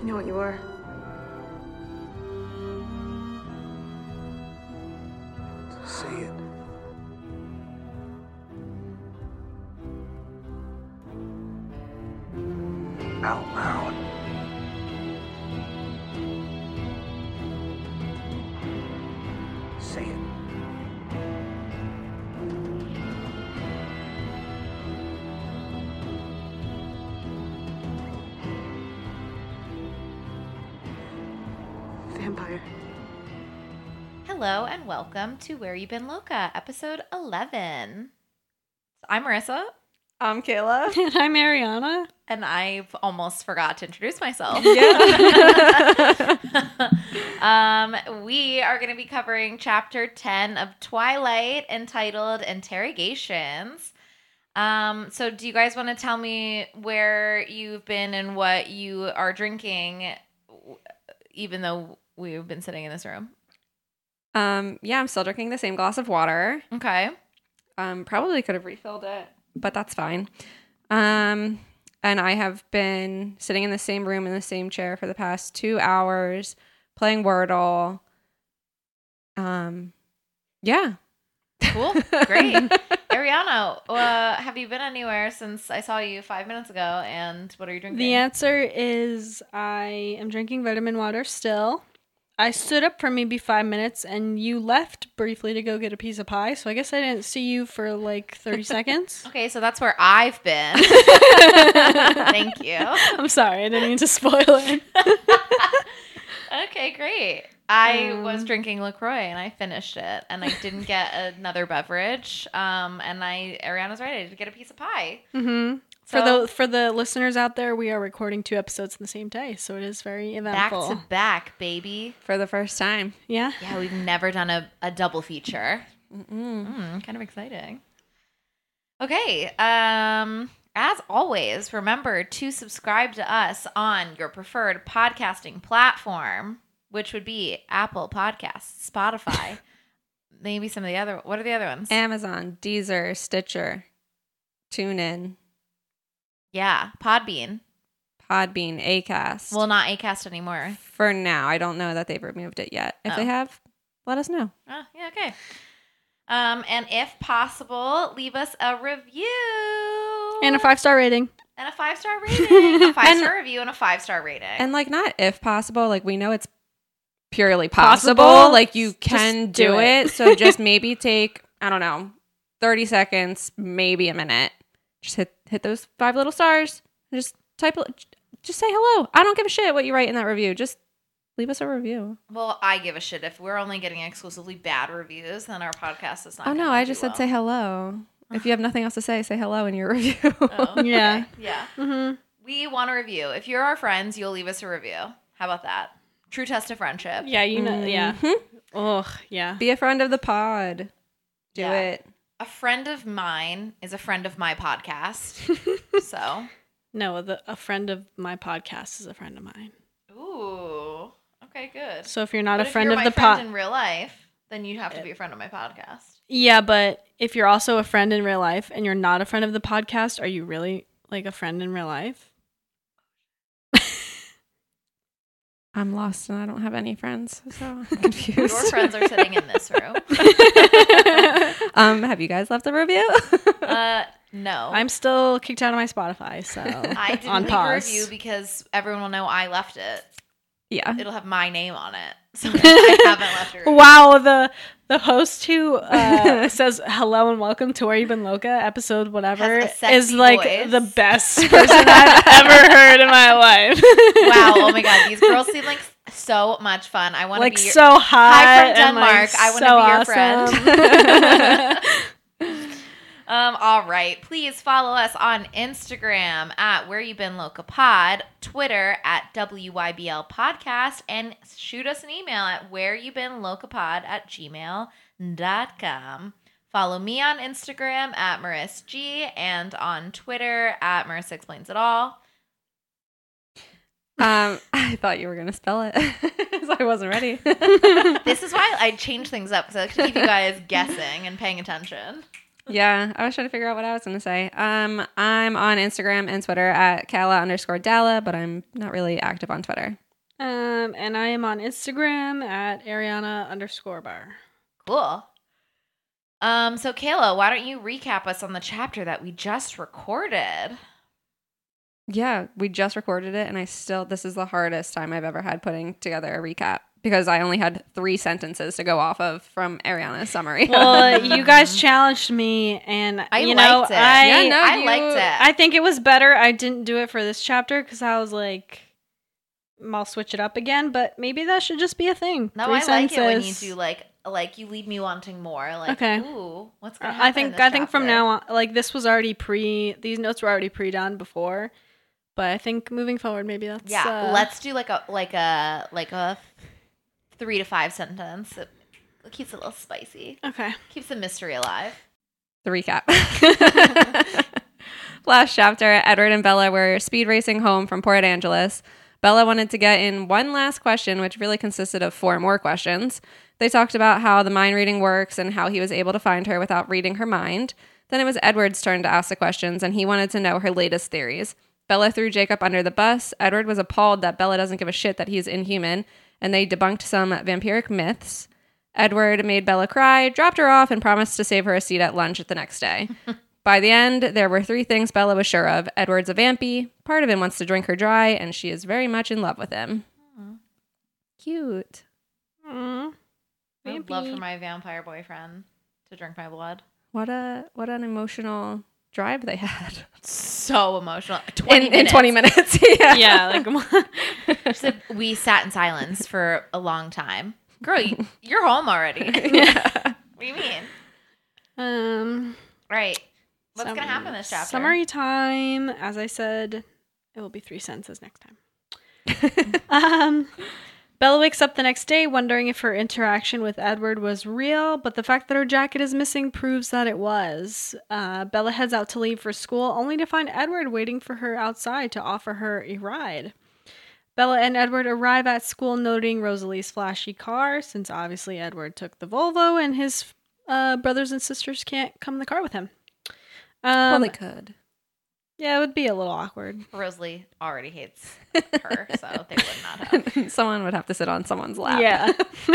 I know what you are. See it. Out loud. Say it. Hello and welcome to Where You Been Loca, episode 11. I'm Marissa, I'm Kayla. And I'm Ariana. and I've almost forgot to introduce myself. Yeah. um, we are going to be covering chapter 10 of Twilight entitled Interrogations. Um, so do you guys want to tell me where you've been and what you are drinking, even though we've been sitting in this room? Um, yeah, I'm still drinking the same glass of water. Okay. Um, probably could have refilled it, but that's fine. Um, and I have been sitting in the same room in the same chair for the past two hours playing Wordle. Um, yeah. Cool. Great. Ariana, uh, have you been anywhere since I saw you five minutes ago? And what are you drinking? The answer is I am drinking vitamin water still. I stood up for maybe five minutes and you left briefly to go get a piece of pie. So I guess I didn't see you for like 30 seconds. Okay, so that's where I've been. Thank you. I'm sorry. I didn't mean to spoil it. Okay, great. I Um, was drinking LaCroix and I finished it and I didn't get another beverage. Um, and I, Ariana's right, I did get a piece of pie. Hmm For the for the listeners out there, we are recording two episodes in the same day, so it is very eventful. Back to back, baby. For the first time. yeah. Yeah, we've never done a, a double feature. Mm, kind of exciting. Okay. Um, as always, remember to subscribe to us on your preferred podcasting platform, which would be Apple Podcasts, Spotify, maybe some of the other. What are the other ones? Amazon, Deezer, Stitcher, TuneIn, yeah, Podbean. Podbean, Acast. Well, not Acast anymore. for now, I don't know that they've removed it yet. If they Oh. have, let us know. Oh, yeah, okay. Um, and if possible, leave us a review And a five star rating. and a five star rating, a five star review, and a five star rating. And like not if possible, like we know it's purely possible. Possible. Like you Just can do do, it. it. So just maybe take, I don't know, 30 seconds, maybe a minute. Just hit hit those five little stars. Just type just say hello. I don't give a shit what you write in that review. Just leave us a review. well, I give a shit if we're only getting exclusively bad reviews, then our podcast is not. Oh no, I do just well. said say hello. If you have nothing else to say, say hello in your review. Oh, okay. Yeah. yeah. Mm-hmm. We want a review. If you're our friends, you'll leave us a review. How about that? True test of friendship. Yeah, you know. Yeah. Mhm. Oh, yeah. Be a friend of the pod. Do Yeah. it. A friend of mine is a friend of my podcast. so, No, the, a friend of my podcast is a friend of mine. ooh, okay, good. So if you're not But a friend of the friend pod, in real life, then you have to uh, be a friend of my podcast. yeah, but if you're also a friend in real life and you're not a friend of the podcast, are you really like a friend in real life? I'm lost and I don't have any friends, so I'm confused. Your friends are sitting in this room. um, have you guys left a review? Uh, No. I'm still kicked out of my Spotify, so I didn't on leave pause. a review because everyone will know I left it. Yeah. It'll have my name on it. So I haven't left. Wow, the the host who uh, says hello and welcome to Where You Been Loca episode whatever Has a sexy is like voice. the best person I've ever heard in my life. Wow. Oh my god, these girls seem like so much fun. I want to like be your- so hot. Hi from and, like, Denmark. I want to so be your awesome. friend. Um, all right. Please follow us on Instagram at Where You Been Loca Pod, Twitter at WYBL Podcast, and shoot us an email at Where You Been Loca Pod at gmail.com. Follow me on Instagram at Maris G and on Twitter at Marissa Explains It All. Um, I thought you were gonna spell it, so I wasn't ready. This is why I change things up because I like to keep you guys guessing and paying attention. Yeah, I was trying to figure out what I was gonna say. Um, I'm on Instagram and Twitter at Kala underscore Dalla, but I'm not really active on Twitter. um, and I am on Instagram at Ariana underscore bar. Cool. Um, so Kayla, why don't you recap us on the chapter that we just recorded? Yeah, we just recorded it, and I still this is the hardest time I've ever had putting together a recap because I only had three sentences to go off of from Ariana's summary. Well, you guys challenged me, and I you know liked it. I Yeah, no, I you- liked it. I think it was better. I didn't do it for this chapter because I was like, I'll switch it up again. But maybe that should just be a thing. no, Three I like it when you do like like you leave me wanting more. Like, Okay. ooh, what's gonna happen? I in think this I think from now on, like this was already pre. These notes were already pre done before, but I think moving forward, maybe that's Yeah, uh, let's do like a like a like a three to five sentence. It, keeps it a little spicy. Okay. Keeps the mystery alive. the recap. Last chapter, Edward and Bella were speed racing home from Port Angeles. Bella wanted to get in one last question, which really consisted of four more questions. They talked about how the mind reading works and how he was able to find her without reading her mind. Then it was Edward's turn to ask the questions, and he wanted to know her latest theories. Bella threw Jacob under the bus. Edward was appalled that Bella doesn't give a shit that he's inhuman, and they debunked some vampiric myths. Edward made Bella cry, dropped her off, and promised to save her a seat at lunch the next day. By the end, there were three things Bella was sure of. Edward's a vampy, part of him wants to drink her dry, and she is very much in love with him. Cute. Mm. I would love for my vampire boyfriend to drink my blood. What a what an emotional drive they had. So emotional. 20 In, in 20 minutes. yeah. Yeah, like come on. She said we sat in silence for a long time. Girl, you, you're home already. yeah. What do you mean? um. Right. What's gonna happen this chapter? Summary time. As I said, it will be three sentences next time. um. Bella wakes up the next day wondering if her interaction with Edward was real, but the fact that her jacket is missing proves that it was. Uh, Bella heads out to leave for school only to find Edward waiting for her outside to offer her a ride. Bella and Edward arrive at school noting Rosalie's flashy car, since obviously Edward took the Volvo yeah, it would be a little awkward. Rosalie already hates her, so they would not have. Someone would have to sit on someone's lap. Yeah.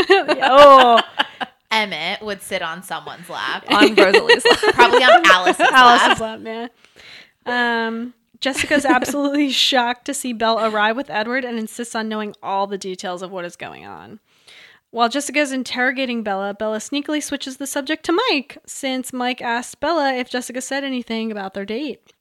oh, Emmett would sit on someone's lap. On Rosalie's lap. Probably on Alice's, Alice's lap. lap, man. Um, Jessica's absolutely shocked to see Belle arrive with Edward and insists on knowing all the details of what is going on. While Jessica is interrogating Bella, Bella sneakily switches the subject to Mike, since Mike asked Bella if Jessica said anything about their date.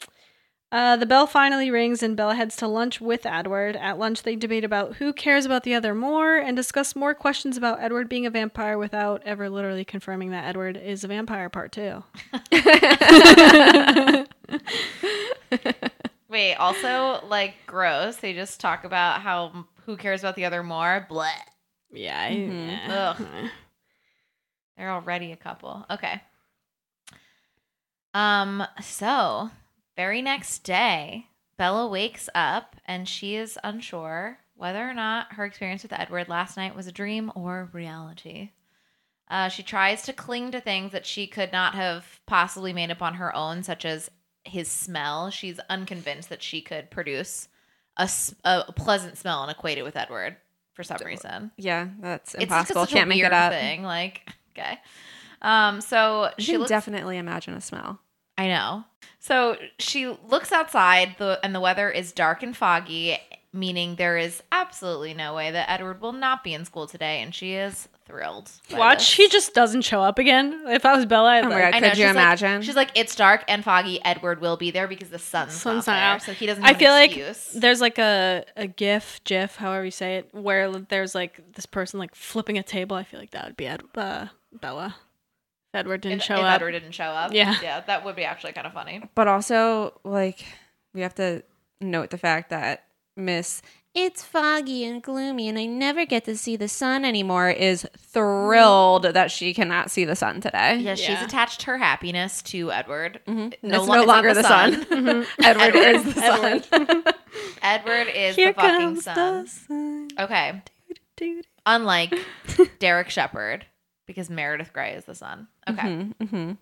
Uh, the bell finally rings and Bella heads to lunch with Edward. At lunch, they debate about who cares about the other more and discuss more questions about Edward being a vampire without ever literally confirming that Edward is a vampire, part two. Wait, also like gross. They just talk about how who cares about the other more. Bleh. Yeah. I- Mhm. yeah. Ugh. They're already a couple. Okay. Um, so very next day, Bella wakes up and she is unsure whether or not her experience with Edward last night was a dream or reality. Uh, she tries to cling to things that she could not have possibly made up on her own, such as his smell. She's unconvinced that she could produce a pleasant smell and equate it with Edward for some reason Yeah, that's it's just impossible. Can't make it up. thing. Like, okay. Um, so You she can looks. definitely imagine a smell. I know. So she looks outside, the and the weather is dark and foggy, meaning there is absolutely no way that Edward will not be in school today, and she is thrilled. Watch, this. he just doesn't show up again. If I was Bella, I'd Oh my like, God, I know, Could you she's like- imagine? she's like, it's dark and foggy. Edward will be there because the sun's, sun's not, not there, out. so he doesn't. I feel an like there's like a a GIF, GIF, however you say it, where there's like this person like flipping a table. I feel like that would be Ed, uh, Bella. If Edward didn't if, show if up. Edward didn't show up. Yeah. yeah, that would be actually kind of funny. But also, like, we have to note the fact that Miss It's foggy and gloomy and I never get to see the sun anymore is thrilled that she cannot see the sun today. Yeah, she's Yeah. attached her happiness to Edward. Mhm. No, it's lo- no it's not longer the sun. Edward, Edward. is the sun. Edward is Here the fucking comes sun. the sun. Okay. Dude. Unlike Derek Shepherd, because Meredith Grey is the sun. Okay. Mhm, mhm.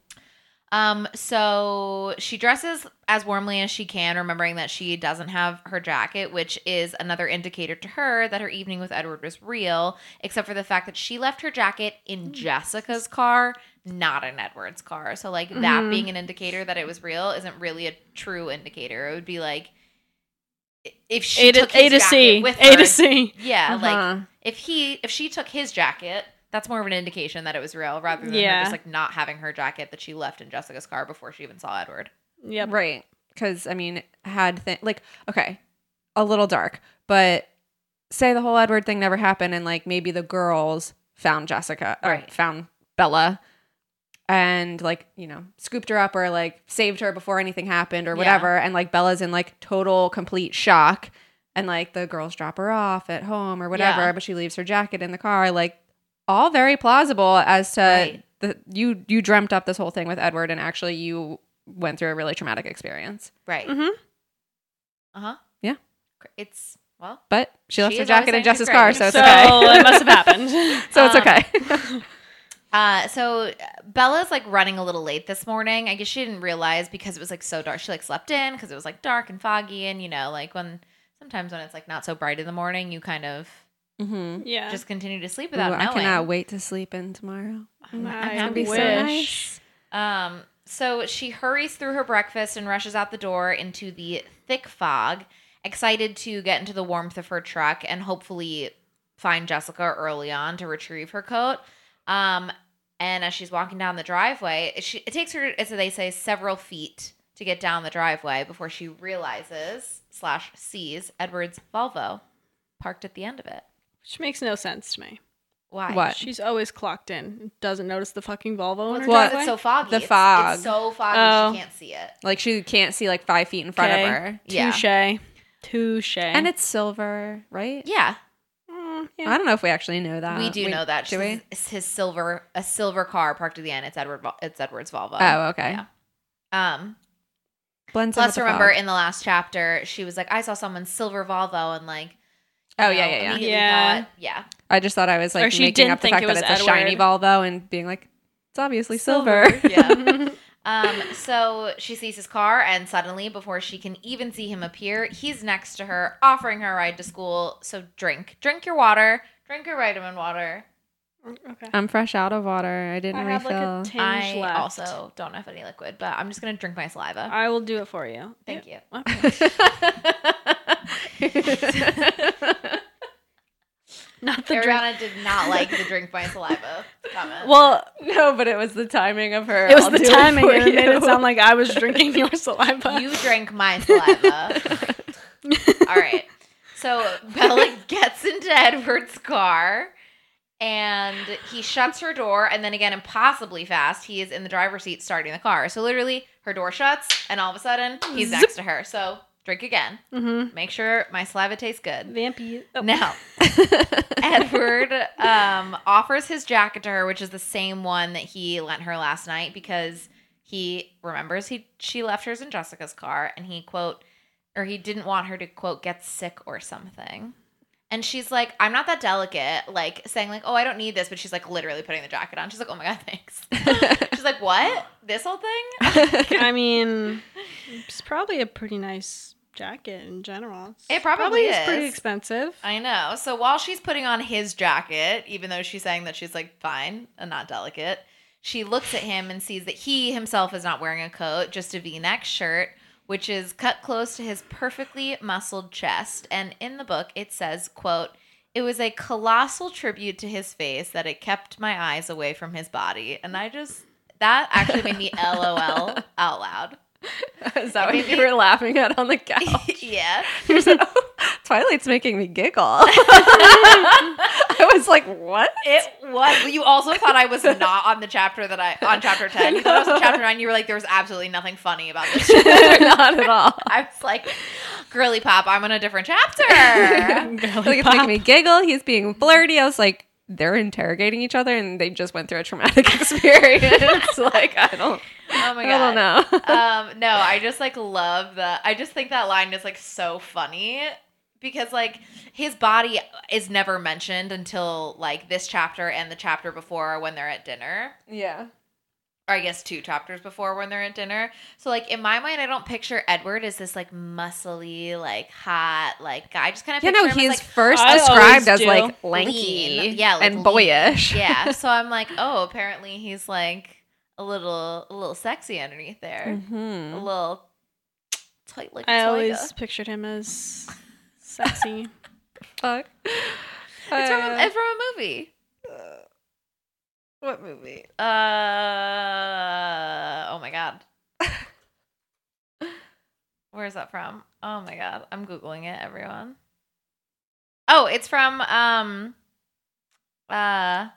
Um, so she dresses as warmly as she can, remembering that she doesn't have her jacket, which is another indicator to her that her evening with Edward was real, except for the fact that she left her jacket in Jessica's car, not in Edward's car. So like that being an indicator that it was real isn't really a true indicator. It would be like if she A to, took his a to jacket C. with A to C. yeah, Uh-huh. like if he if she took his jacket, that's more of an indication that it was real rather than her Yeah. just like not having her jacket that she left in Jessica's car before she even saw Edward. Yeah, Right. Because, I mean, had, th- like, okay, a little dark, but say the whole Edward thing never happened and, like, maybe the girls found Jessica or Right. found Bella and, like, you know, scooped her up or, like, saved her before anything happened or Yeah. whatever. And, like, Bella's in, like, total, complete shock. And, like, the girls drop her off at home or whatever, Yeah. but she leaves her jacket in the car. Like, all very plausible as to Right. the you you dreamt up this whole thing with Edward and actually you went through a really traumatic experience. Right. Mm-hmm. Uh huh. Yeah. It's well. But she left She her jacket in Jess's car, so it's So okay. it must have happened. so it's Um, okay. Uh, so uh, Bella's like running a little late this morning. I guess she didn't realize because it was like so dark. She like slept in because it was like dark and foggy, and you know, like when sometimes when it's like not so bright in the morning, you kind of mm-hmm. yeah. just continue to sleep without I knowing. I cannot wait to sleep in tomorrow. I'm, I'm I happy wish. for it. Um, so she hurries through her breakfast and rushes out the door into the thick fog, excited to get into the warmth of her truck and hopefully find Jessica early on to retrieve her coat. Um, and as she's walking down the driveway, she, it takes her, as they say, several feet to get down the driveway before she realizes slash sees Edward's Volvo parked at the end of it. Which makes no sense to me. Why? What? She's always clocked in. Doesn't notice the fucking Volvo Well, on it's her because driveway. it's so foggy. The It's- fog. It's so foggy Oh. she can't see it. Like she can't see like five feet in front Okay. of her. Yeah. Touche. Touche. And it's silver, right? Yeah, Mm, I don't know if we actually know that. we do know that. Do we? It's his silver, a silver car parked at the end. It's Edward. Vol- It's Edward's Volvo. Oh, okay. Yeah. Um. Blends in Plus, with the remember fog. in the last chapter, she was like, "I saw someone's silver Volvo," and like, Oh you yeah, know, yeah, yeah. Yeah. thought- yeah. I just thought I was Or like she making didn't up the think fact it that was it's a shiny Edward. Volvo and being like, it's obviously silver. yeah. Um, so she sees his car, and suddenly, before she can even see him appear, he's next to her, offering her a ride to school. So drink, drink your water, drink your vitamin water. Okay. I'm fresh out of water. I didn't I have like refill. a tinge I left. also don't have any liquid, but I'm just gonna drink my saliva. I will do it for you. Thank you. Okay. Not the drink. Ariana did not like the drink my saliva comment. Well, no, but it was the timing of her. it was I'll the timing, and it made it sound like I was drinking your saliva. you drank my saliva. All right. So Bella gets into Edward's car and he shuts her door. And then again, impossibly fast, he is in the driver's seat starting the car. So literally, her door shuts and all of a sudden, he's Zip. next to her. So drink again. mm-hmm. Make sure my saliva tastes good. Vampy. Oh. Now, Edward um, offers his jacket to her, which is the same one that he lent her last night because he remembers he she left hers in Jessica's car, and he quote or he didn't want her to quote get sick or something. And she's like, I'm not that delicate, like saying like, oh, I don't need this, but she's like literally putting the jacket on. She's like, oh my god, thanks. she's like, what? This whole thing? I mean, it's probably a pretty nice jacket in general. It's It probably is pretty expensive. I know. So while she's putting on his jacket, even though she's saying that she's like fine and not delicate, she looks at him and sees that he himself is not wearing a coat, just a v neck shirt, which is cut close to his perfectly muscled chest. And in the book, it says, quote, it was a colossal tribute to his face that it kept my eyes away from his body. And I just, that actually made me LOL out loud. Is that what you were laughing at on the couch? yeah. You said, oh, Twilight's making me giggle. I was like, what? It was. You also thought I was not on the chapter that I on chapter ten. You thought I was on chapter nine. You were like, there was absolutely nothing funny about this. Not at all. I was like, girly pop, I'm on a different chapter. like it's making me giggle. He's being flirty. I was like, they're interrogating each other, and they just went through a traumatic experience. like I don't, Oh my god. I don't know. um, no, I just like love the. I just think that line is like so funny because like his body is never mentioned until like this chapter and the chapter before when they're at dinner. yeah. Or I guess two chapters before when they're at dinner. So like in my mind, I don't picture Edward as this like muscly, like hot, like guy. I just kind of Yeah, picture no, him he's as, like first I described as do. like lanky, lean. yeah, like and lean. boyish. Yeah, so I'm like, oh, apparently he's like a little, a little sexy underneath there, Mhm. a little tight like a I toiga. always pictured him as sexy. Fuck. It's from, Uh, a, it's from a movie. What movie? Uh, oh my god. Where is that from? Oh my god, I'm googling it, everyone. Oh, it's from um uh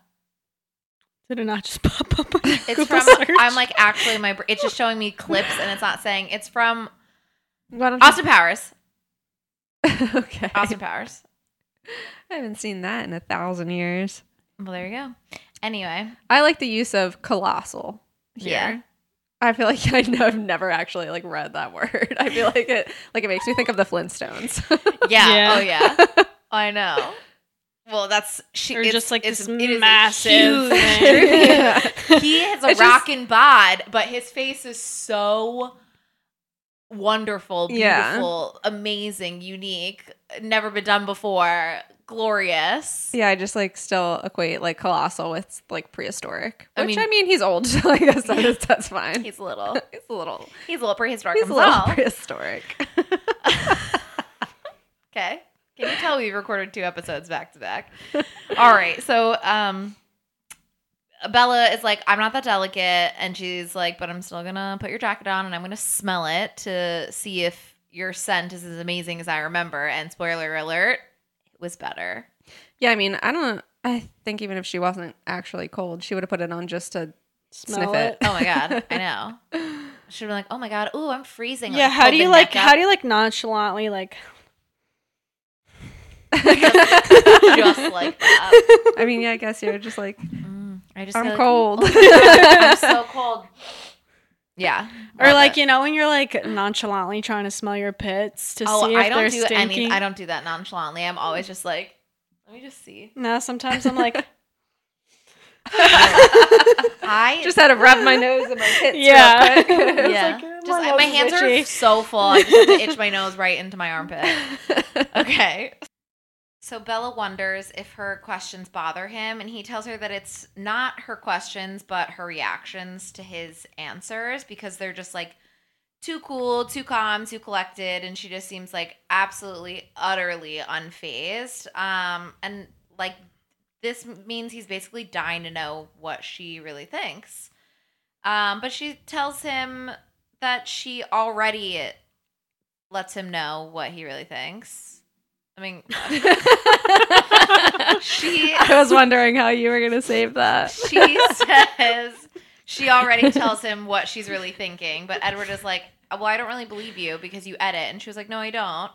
Did it not just pop up? On it's Google from search? I'm like actually my it's just showing me clips and it's not saying it's from Why don't you- Austin Powers. okay. Austin Powers. I haven't seen that in a thousand years. Well, there you go. Anyway, I like the use of colossal here. Yeah. I feel like I know I've never actually like read that word. I feel like it like it makes me think of the Flintstones. yeah, Yeah. oh yeah. I know. Well, that's she Or it's- just like it's- this it is a massive huge. Yeah. he has a It's just- rockin' bod, but his face is so wonderful, Yeah. beautiful, amazing, unique, never been done before, glorious. Yeah, I just like still equate like colossal with like prehistoric. I Which mean- I mean, he's old, so I guess that is, that's fine. He's a little, he's a little, he's a little prehistoric he's a little prehistoric. okay. Can you tell we've recorded two episodes back to back? All right. So, um, Bella is like, I'm not that delicate. And she's like, but I'm still going to put your jacket on and I'm going to smell it to see if your scent is as amazing as I remember. And spoiler alert, was better. yeah, I mean, I don't. I think even if she wasn't actually cold, she would have put it on just to Smell sniff it. Oh my God. I know. She'd be like, oh my God. Ooh, I'm freezing. yeah, how do you like? How do you like nonchalantly like? just like that? I mean, yeah, I guess you're just like mm, I just I'm feel like, oh cold. I'm so cold. Yeah. Or like it. you know when you're like nonchalantly trying to smell your pits to Oh, see if I they're don't do stinky. any. I don't do that nonchalantly. I'm always just like, let me just see. No, sometimes I'm like, I just had to rub my nose and my pits Yeah. Yeah. like, just my my, hands are so full. I just itch my nose right into my armpit. Okay. So Bella wonders if her questions bother him, and he tells her that it's not her questions, but her reactions to his answers because they're just like too cool, too calm, too collected, and she just seems like absolutely, utterly unfazed. Um, and like this means he's basically dying to know what she really thinks. Um, but she tells him that she already lets him know what he really thinks. I mean, she I was wondering how you were gonna save that. she says she already tells him what she's really thinking, but Edward is like, "Well, I don't really believe you because you edit." And she was like, "No, I don't."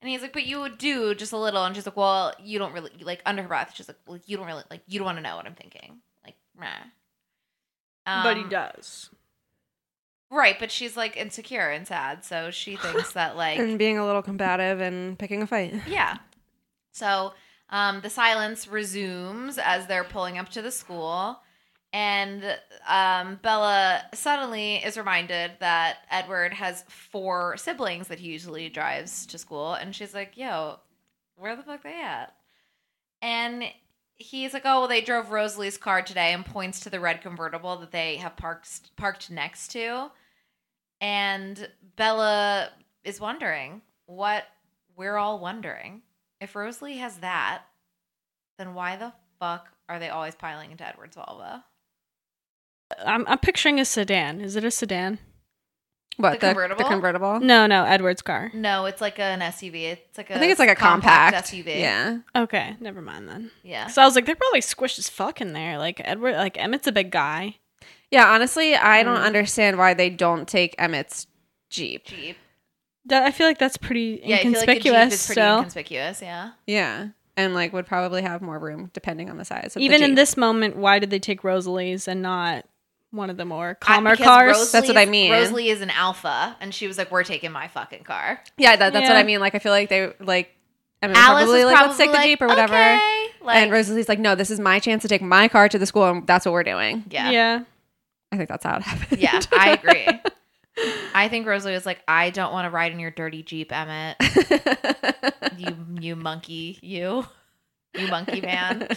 And he's like, "But you would do just a little." And she's like, "Well, you don't really like under her breath." She's like, "Well, you don't really like you don't want to know what I'm thinking." Like, nah. but he Um, does. Right, but she's like insecure and sad, so she thinks that like and being a little combative and picking a fight. Yeah. So um, the silence resumes as they're pulling up to the school. And um, Bella suddenly is reminded that Edward has four siblings that he usually drives to school. And she's like, yo, where the fuck they at? And he's like, oh, well, they drove Rosalie's car today and points to the red convertible that they have parked parked next to. And Bella is wondering what we're all wondering. If Rosalie has that, then why the fuck are they always piling into Edward's Volvo? I'm, I'm picturing a sedan. Is it a sedan? What The the, convertible? The convertible. No, no, Edward's car. No, it's like an SUV. It's like a I think it's like a compact, SUV. Yeah. Okay, never mind then. Yeah. So I was like, they're probably squished as fuck in there. Like Edward, like Emmett's a big guy. Yeah. Honestly, I don't Mm. understand why they don't take Emmett's Jeep. Jeep. That I feel like that's pretty Yeah, I feel like a Jeep is pretty still, inconspicuous. Yeah. Yeah. And like would probably have more room depending on the size. Of the even in this moment, why did they take Rosalie's and not one of the more I- calmer because cars? That's what I mean. Rosalie is an alpha, and she was like, "We're taking my fucking car." Yeah, that, that's what I mean. Like I feel like they like Emmett Alice probably is like probably let's take the like, Jeep or whatever. "Okay," like- and Rosalie's like, no, this is my chance to take my car to the school, and that's what we're doing. Yeah. yeah. I think that's how it happened. Yeah, I agree. I think Rosalie was like, "I don't want to ride in your dirty Jeep, Emmett. you, you monkey, you, you monkey man."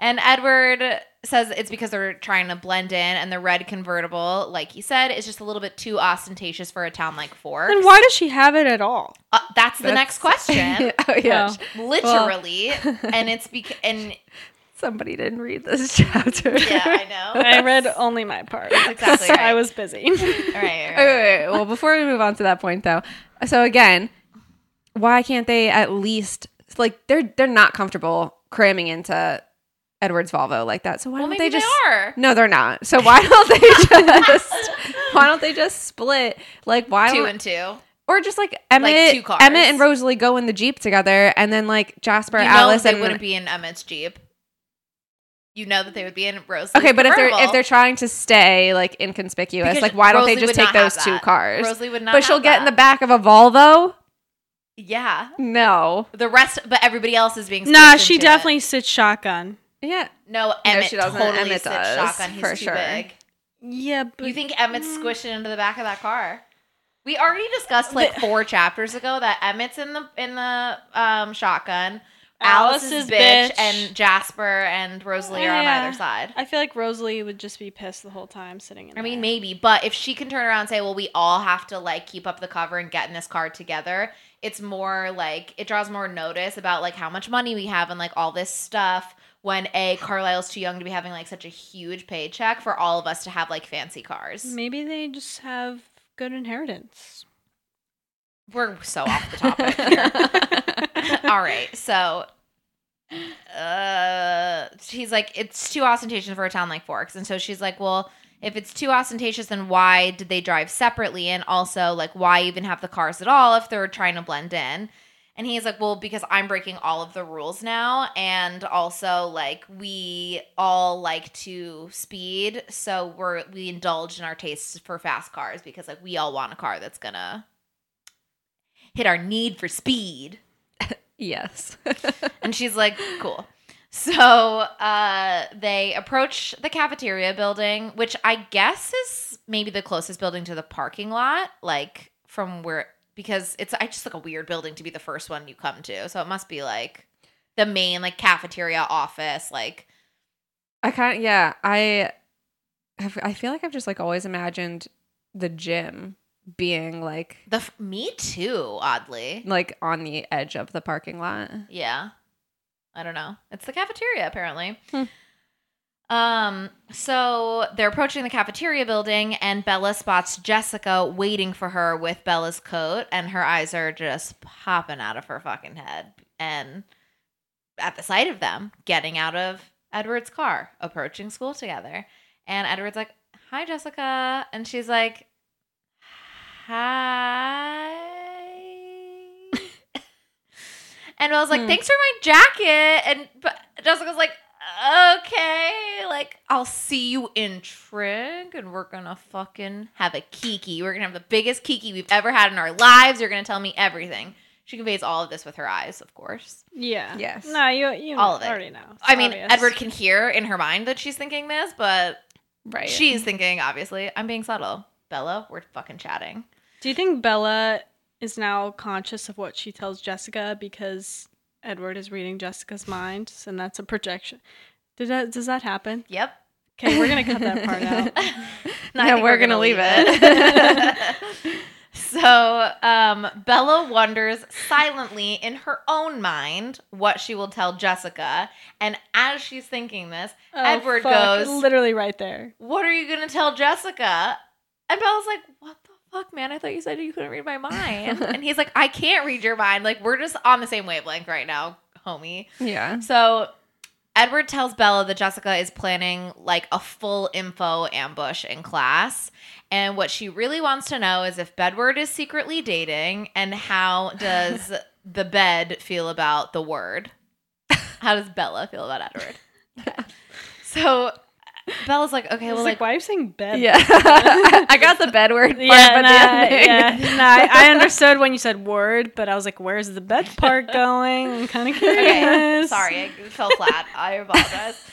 And Edward says it's because they're trying to blend in, and the red convertible, like he said, is just a little bit too ostentatious for a town like Forks. And why does she have it at all? Uh, that's the next question. oh yeah. Literally, and it's because and Somebody didn't read this chapter. yeah, I know. I read only my part. exactly right. I was busy. All right, all right, Wait, wait, wait. Well, before we move on to that point, though, so again, why can't they at least like they're they're not comfortable cramming into Edward's Volvo like that? So why Well, don't maybe they they just? are. No, they're not. So why don't they just? why don't they just split? Like why two and two. or just like Emmett, two cars. Emmett and Rosalie go in the jeep together, and then like Jasper, You know Alice, they and wouldn't be in Emmett's Jeep. You know that they would be in Rosalie. Okay, but if they're if they're trying to stay like inconspicuous, Because like why don't Rosalie they just take those two cars? Rosalie would not But she'll have get in the back of a Volvo. yeah, No. the rest, but everybody else is being nah, she into definitely sits shotgun. Yeah. No, Emmett she doesn't. totally Emmett sits does, shotgun. He's for too sure. big. Yeah, but You think Emmett's squished into the back of that car? We already discussed like four chapters ago that Emmett's in the in the um, shotgun. Alice's, Alice's bitch, bitch. and Jasper and Rosalie are on Yeah. either side. I feel like Rosalie would just be pissed the whole time sitting in. I mean, maybe, but if she can turn around and say, "Well, we all have to like keep up the cover and get in this car together," it's more like it draws more notice about like how much money we have and like all this stuff. When a Carlisle's too young to be having like such a huge paycheck for all of us to have like fancy cars. maybe they just have good inheritance. We're so off the topic here. all right, so uh she's like it's too ostentatious for a town like forks. And so she's like well if it's too ostentatious then why did they drive separately? And also like why even have the cars at all if they're trying to blend in? And he's like well because i'm breaking all of the rules now and also like we all like to speed so we're we indulge in our tastes for fast cars because like we all want a car that's gonna hit our need for speed Yes. and she's like, cool. So uh, they approach the cafeteria building, which I guess is maybe the closest building to the parking lot, like from where, because it's I just like a weird building to be the first one you come to. So it must be like the main like cafeteria office, like I kind of yeah. I have, I feel like I've just like always imagined the gym being like the f- me too. Oddly, like on the edge of the parking lot. Yeah. I don't know. It's the cafeteria apparently. Um so they're approaching the cafeteria building and Bella spots Jessica waiting for her with Bella's coat and her eyes are just popping out of her fucking head and at the sight of them getting out of Edward's car, approaching school together. And Edward's like, "Hi Jessica." And she's like, "Hi." And I was like, Hmm. thanks for my jacket. And but Jessica was like, okay, like I'll see you in Trig, and we're gonna fucking have a kiki. We're gonna have the biggest kiki we've ever had in our lives. You're gonna tell me everything. She conveys all of this with her eyes, of course. Yeah. Yes. No, you you All of it. already know. It's I mean, obvious. Edward can hear in her mind that she's thinking this, but Right. she's thinking, obviously, I'm being subtle. Bella, we're fucking chatting. Do you think Bella is now conscious of what she tells Jessica because Edward is reading Jessica's mind, and that's a projection. Did that? Does that happen? Yep. Okay, we're gonna cut that part out. No, I Yeah, think we're gonna leave it. so um, Bella wonders silently in her own mind what she will tell Jessica, and as she's thinking this, Oh, Edward fuck, goes, literally right there. "What are you gonna tell Jessica?" And Bella's like, "What the fuck, man? I thought you said you couldn't read my mind." and he's like, "I can't read your mind. Like we're just on the same wavelength right now, homie." Yeah. So Edward tells Bella that Jessica is planning like a full info ambush in class. And what she really wants to know is if Bedward is secretly dating and how does the bed feel about the word? How does Bella feel about Edward? Okay. So Bella's like, okay, well, like, like, why are you saying bed? Yeah. I got the bed word. part, Yeah, nah, yeah. Nah, I, I understood when you said word, but I was like, "Where's the bed part going?" I'm kind of curious. okay, sorry, I fell flat. I apologize.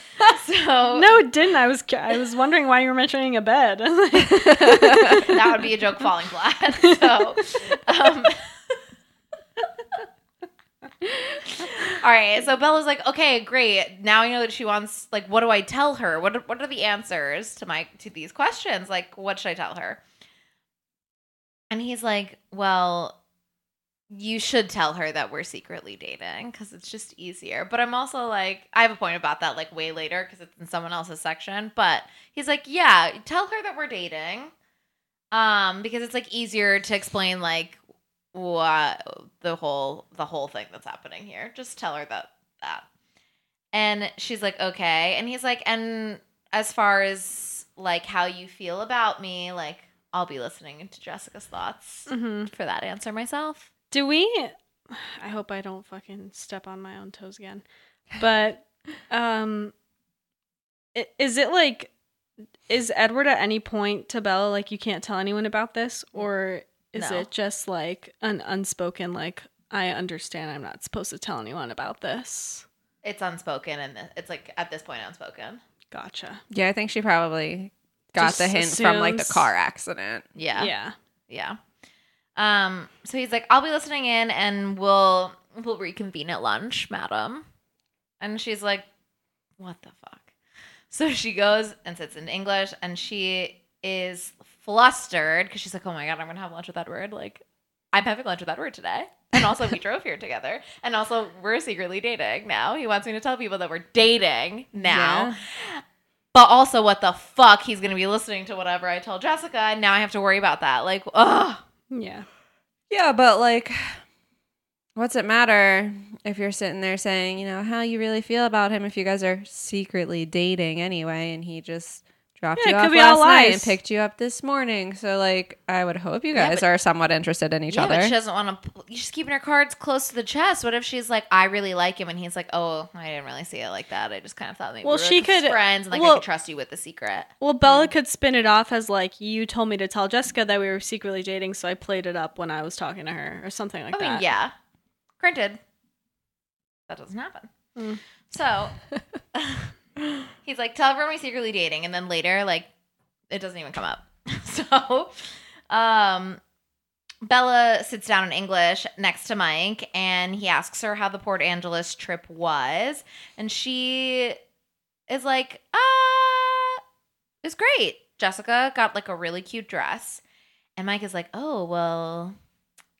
So No, it didn't. I was I was wondering why you were mentioning a bed. that would be a joke falling flat. So, um, all right. So Bella's like, okay, great. Now I know that she wants. Like, what do I tell her? What are, What are the answers to my to these questions? Like, what should I tell her? And he's like, well. You should tell her that we're secretly dating because it's just easier. But I'm also like, I have a point about that like way later because it's in someone else's section. But he's like, yeah, tell her that we're dating um because it's like easier to explain like what the whole the whole thing that's happening here just tell her that that and she's like okay and he's like and as far as like how you feel about me like i'll be listening to jessica's thoughts Mhm. for that answer myself Do we? I hope I don't fucking step on my own toes again. But um, is it like, is Edward at any point to Bella like you can't tell anyone about this, or is No. it just like an unspoken like I understand I'm not supposed to tell anyone about this? it's unspoken and it's like at this point unspoken Gotcha. Yeah, I think she probably got Just the hint from like the car accident. yeah Yeah. Yeah. Um, so he's like, I'll be listening in and we'll we'll reconvene at lunch, madam. And she's like, What the fuck? So she goes and sits in English and she is flustered because she's like, Oh my god, I'm gonna have lunch with Edward. Like, I'm having lunch with Edward today. And also we drove here together. And also we're secretly dating now. He wants me to tell people that we're dating now. But also what the fuck? He's gonna be listening to whatever I tell Jessica, and now I have to worry about that. Like, ugh. Yeah. Yeah, but like, what's it matter if you're sitting there saying, you know, how you really feel about him if you guys are secretly dating anyway, and he just dropped Yeah, you off be all last night and picked you up this morning. So like, I would hope you Yeah, guys but- are somewhat interested in each yeah, other. but she doesn't want to. She's keeping her cards close to the chest. What if she's like, I really like him, and he's like, Oh, I didn't really see it like that. I just kind of thought maybe Well, we were she could- friends, and like I well- could trust you with the secret. Well, Bella could spin it off as like you told me to tell Jessica that we were secretly dating, so I played it up when I was talking to her, or something like I mean, that. yeah. Granted, that doesn't happen. Mm. So he's like, tell everyone we're secretly dating, and then later, like, it doesn't even come up. so, um, Bella sits down in English next to Mike, and he asks her how the Port Angeles trip was, and she is like, "Uh, it's great." Jessica got like a really cute dress, and Mike is like, "Oh, well."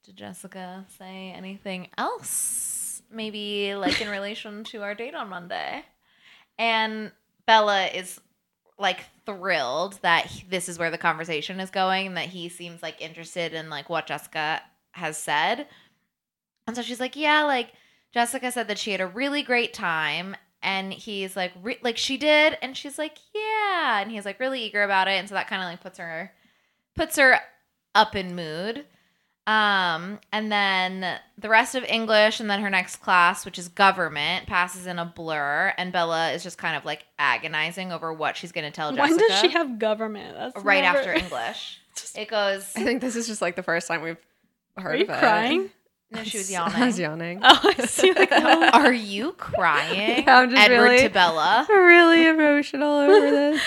Did Jessica say anything else? Maybe like in relation to our date on Monday. And Bella is like thrilled that he- this is where the conversation is going and that he seems like interested in like what Jessica has said. And so she's like, "Yeah, like Jessica said that she had a really great time." And he's like, re- like she did, and she's like, yeah, and he's like really eager about it, and so that kind of like puts her, puts her up in mood. Um, and then the rest of English and then her next class, which is government, passes in a blur, and Bella is just kind of like agonizing over what she's gonna tell Jessica. When does she have government? That's right never- after English? It goes. I think this is just like the first time we've heard Are you of it. crying? No, she was yawning. I was yawning. yawning. Oh, I see. Like, oh. Are you crying? Yeah, I'm just Edward really- to Bella. really emotional over this.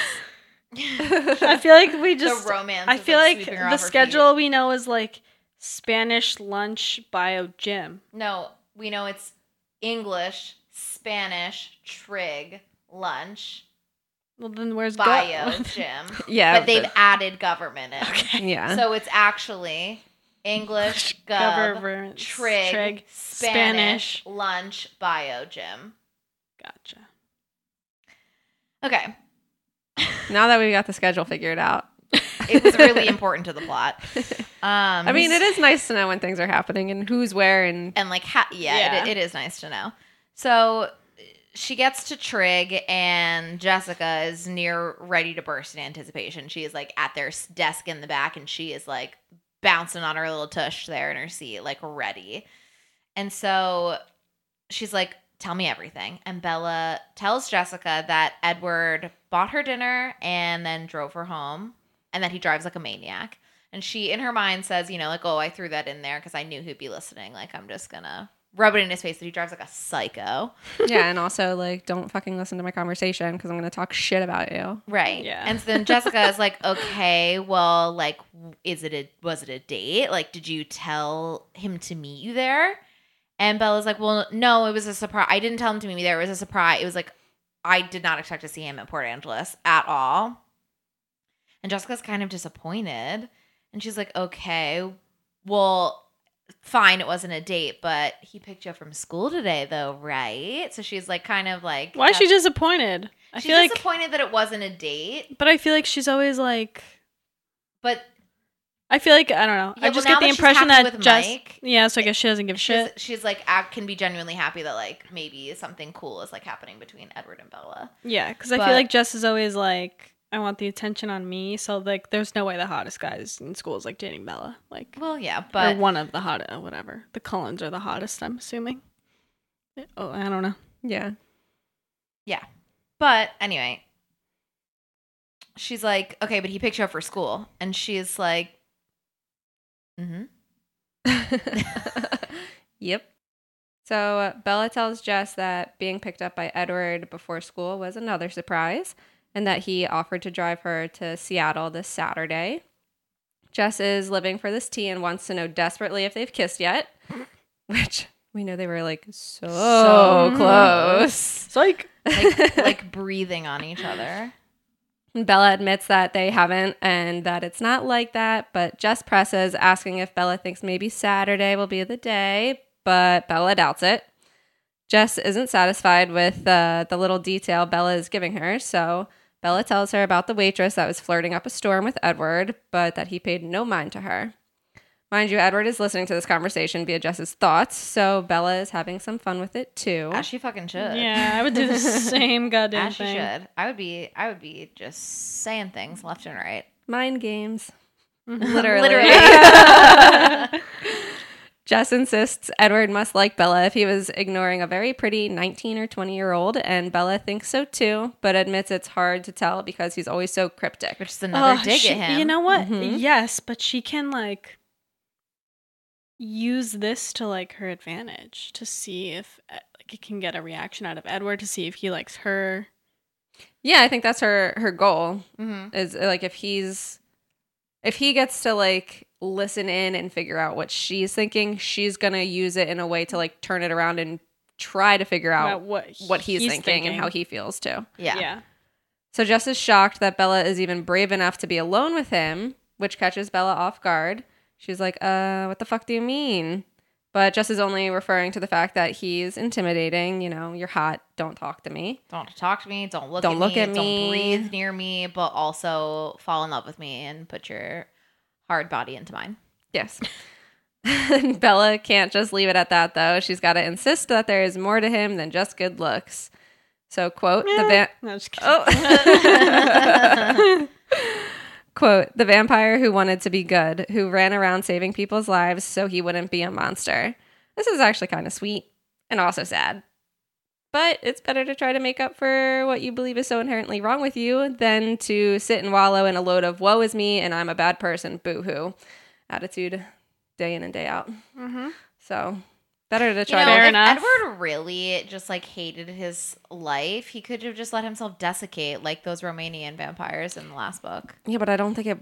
I feel like we just. romance I feel like, like, the off feet. schedule we know is like Spanish lunch bio gym. No, we know it's English, Spanish, trig, lunch, Well, then where's bio, go? gym. Yeah, but they've but- added government in. Yeah. So it's actually English, gov, Government, trig, trig, Spanish, Spanish. lunch, bio, gym. Gotcha. Okay. now that we've got the schedule figured out. It was really important to the plot. Um, I mean, it is nice to know when things are happening and who's where and and like ha- yeah, Yeah. It, it is nice to know. So she gets to trig and jessica is near ready to burst in anticipation. She is like at their desk in the back and she is like bouncing on her little tush there in her seat like ready. And so she's like tell me everything. And bella tells jessica that edward bought her dinner and then drove her home and that he drives like a maniac. And she in her mind says you know like oh i threw that in there because i knew he'd be listening. Like i'm just gonna rub it in his face that he drives like a psycho. Yeah, and also like don't fucking listen to my conversation because I'm gonna talk shit about you. right. Yeah. and so then jessica is like okay well like is it a was it a date? Like did you tell him to meet you there? And bella's like well no it was a surprise i didn't tell him to meet me there. It was a surprise it was like i did not expect to see him at port angeles at all and jessica's kind of disappointed and she's like okay well fine it wasn't a date but he picked you up from school today though right so she's like kind of like Why is she disappointed? I she's feel like, disappointed that it wasn't a date but I feel like she's always like. but I feel like I don't know. Yeah, I just now get the impression that Jess. Mike, yeah, so I guess she doesn't give she's, shit. she's like can be genuinely happy that like maybe something cool is like happening between edward and bella Yeah, because I feel like Jess is always like, I want the attention on me. So like, there's no way the hottest guys in school is like dating Bella. Like, well yeah or but one of the hot, uh, whatever. The Cullens are the hottest. I'm assuming. Oh, I don't know. Yeah. yeah but anyway she's like okay but he picked you up for school and she's like mm-hmm yep. So uh, Bella tells Jess that being picked up by Edward before school was another surprise and that he offered to drive her to Seattle this Saturday. Jess is living for this tea and wants to know desperately if they've kissed yet, which we know they were like so, So close. Psych. like like breathing on each other And Bella admits that they haven't and that it's not like that, but Jess presses, asking if Bella thinks maybe Saturday will be the day, but Bella doubts it. Jess isn't satisfied with uh, the little detail Bella is giving her, so Bella tells her about the waitress that was flirting up a storm with Edward, but that he paid no mind to her. Mind you, Edward is listening to this conversation via Jess's thoughts, so Bella is having some fun with it too. as she fucking should Yeah, I would do the same goddamn thing. as she thing. should i would be i would be just saying things left and right Mind games. Mm-hmm. Literally. Jess insists Edward must like Bella if he was ignoring a very pretty 19 or 20 year old, and Bella thinks so too, but admits it's hard to tell because he's always so cryptic. which is another Oh, dig she- at him You know what? Mhm. Yes, but she can like use this to like her advantage to see if like it can get a reaction out of Edward to see if he likes her. Yeah, I think that's her her goal Mhm. is like if he's if he gets to like listen in and figure out what she's thinking, she's gonna use it in a way to like turn it around and try to figure out About what what he's, he's thinking, and how he feels too. yeah yeah. So Jess is shocked that Bella is even brave enough to be alone with him, which catches Bella off guard. She's like, uh, what the fuck do you mean? But Jess is only referring to the fact that he's intimidating. You know, you're hot. Don't talk to me. Don't talk to me. Don't look. Don't at look me, at me. Don't breathe near me. But also fall in love with me and put your hard body into mine. Yes. Bella can't just leave it at that, though. She's got to insist that there is more to him than just good looks. So, quote, the eh, va- No, just. Oh. Quote, the vampire who wanted to be good, who ran around saving people's lives so he wouldn't be a monster. This is actually kind of sweet and also sad. But it's better to try to make up for what you believe is so inherently wrong with you than to sit and wallow in a load of woe is me and I'm a bad person, boo hoo attitude day in and day out. Mm-hmm. So, better to try You try know, Fair enough. Edward really just like hated his life, he could have just let himself desiccate like those Romanian vampires in the last book. Yeah, but I don't think it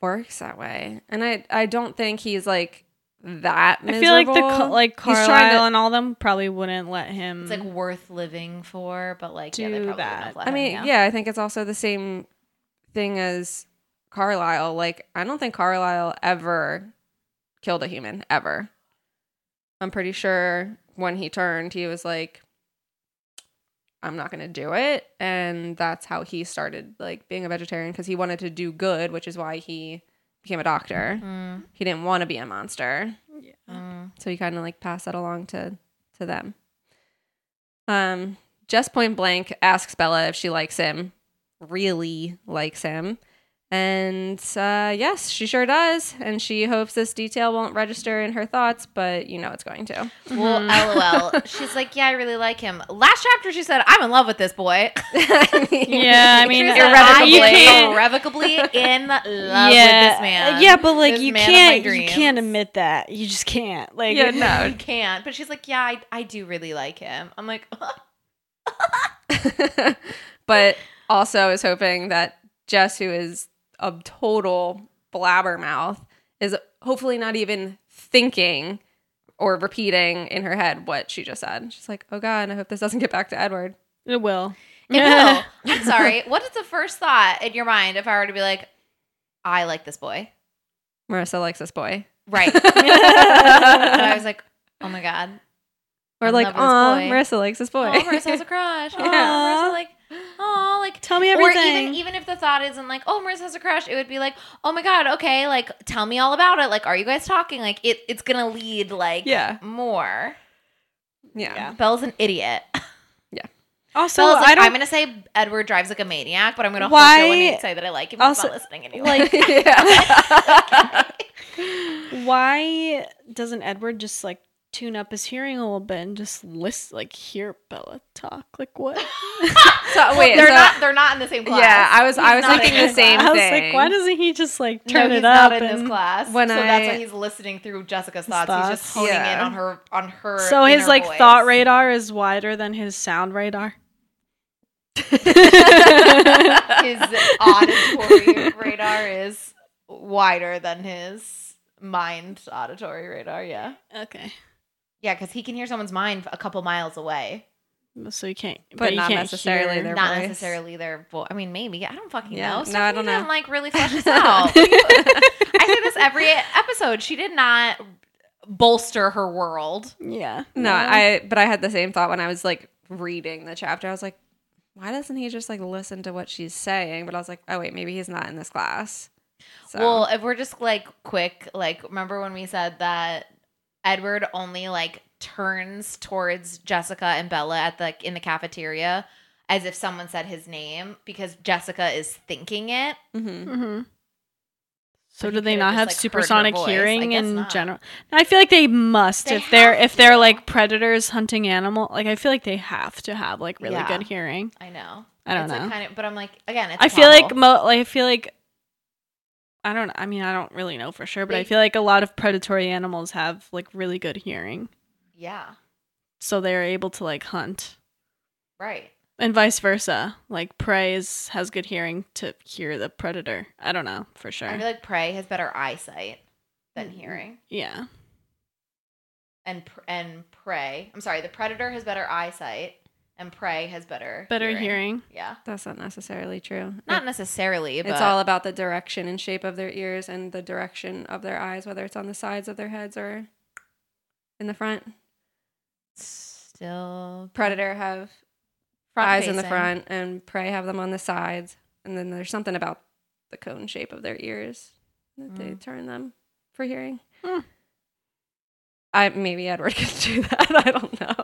works that way. And I I don't think he's like that. I feel like the miserable. Ca- like He's trying Carlisle to- and all them probably wouldn't let him. It's like worth living for, but like yeah, they Do probably that. wouldn't have let I him, mean, yeah. I think it's also the same thing as Carlisle. Like, I don't think Carlisle ever killed a human ever. I'm pretty sure when he turned, he was like, I'm not going to do it. And that's how he started like being a vegetarian because he wanted to do good, which is why he became a doctor. Mm, He didn't want to be a monster. mm. So he kind of like passed that along to to them. Um, just point blank asks Bella if she likes him, really likes him, and uh, yes, she sure does. And she hopes this detail won't register in her thoughts, but you know it's going to. Well, lol. She's like, yeah, I really like him. Last chapter, she said, I'm in love with this boy. yeah, I mean, She was irrevocably, you irrevocably in love yeah, with this man. yeah, but like This you man of my can't, you can't admit that. You just can't. Like, Yeah, no. You can't. But she's like, yeah, I, I do really like him. I'm like, but also is hoping that Jess, who is a total blabbermouth, is hopefully not even thinking or repeating in her head what she just said. She's like, "Oh God, I hope this doesn't get back to Edward." it will. it will. I'm sorry. What is the first thought in your mind if I were to be like, I like this boy? Marissa likes this boy, Right. I was like, oh my God. Or like, love this "Aw, boy." Marissa likes this boy." Oh, Marissa has a crush. Oh, Yeah. Marissa like, oh, like Tell me Or everything. even even if the thought isn't like, oh, Marissa has a crush, it would be like, oh my god, okay, like tell me all about it. Like, are you guys talking? Like, it it's gonna lead like Yeah. more. yeah. Belle's an idiot. Yeah. Also, Belle's like, I. I'm gonna say Edward drives like a maniac, but I'm gonna Why- and say that I like him. also, He's not listening anyway. like, yeah. why doesn't Edward just like tune up his hearing a little bit and just listen, like hear Bella talk? Like what? So wait, they're so- not they're not in the same class. Yeah, I was- He's I was not thinking the same class. I was like, why doesn't he just like No, turn he's it up? in and this class. When so that's why he's listening through Jessica's thoughts. thoughts. He's just honing in on her on her. So his like voice. thought radar is wider than his sound radar. his auditory radar is wider than his mind auditory radar. Yeah, Okay. Yeah, because he can hear someone's mind a couple miles away, So you can't, But you not can't necessarily hear- their not voice. necessarily their voice. I mean, maybe I don't fucking Yeah, know. no, I don't know. Like really flesh this out. I say this every episode. She did not bolster her world. Yeah. No, I but I had the same thought when I was like reading the chapter. I was like, why doesn't he just like listen to what she's saying? But I was like, oh wait, maybe he's not in this class. So Well, if we're just like quick, like remember when we said that Edward only like turns towards Jessica and Bella at the in the cafeteria as if someone said his name because Jessica is thinking it. Mhm. Mm-hmm. So But do they not have like, supersonic hearing in not. general? I feel like they must They if they're have if they're like predators hunting animal. Like I feel like they have to have like really Yeah. good hearing. I know. I don't It's, like, know. kind of, but I'm like again. It's I feel like mo like I feel like I don't I mean I don't really know for sure, but I feel like a lot of predatory animals have like really good hearing. yeah, So they're able to like hunt. right. And vice versa. Like prey is, has good hearing to hear the predator. I don't know for sure. I feel like prey has better eyesight than Mm-hmm. hearing, yeah. and pr- and prey. I'm sorry, the predator has better eyesight, and prey has better Better hearing. Yeah, that's not necessarily true. not It- necessarily, but it's all about the direction and shape of their ears and the direction of their eyes, whether it's on the sides of their heads or in the front. still Predator have front eyes in the front and prey have them on the sides. And then there's something about the cone shape of their ears that they Mm. turn them for hearing. Hmm. I maybe Edward could do that. I don't know.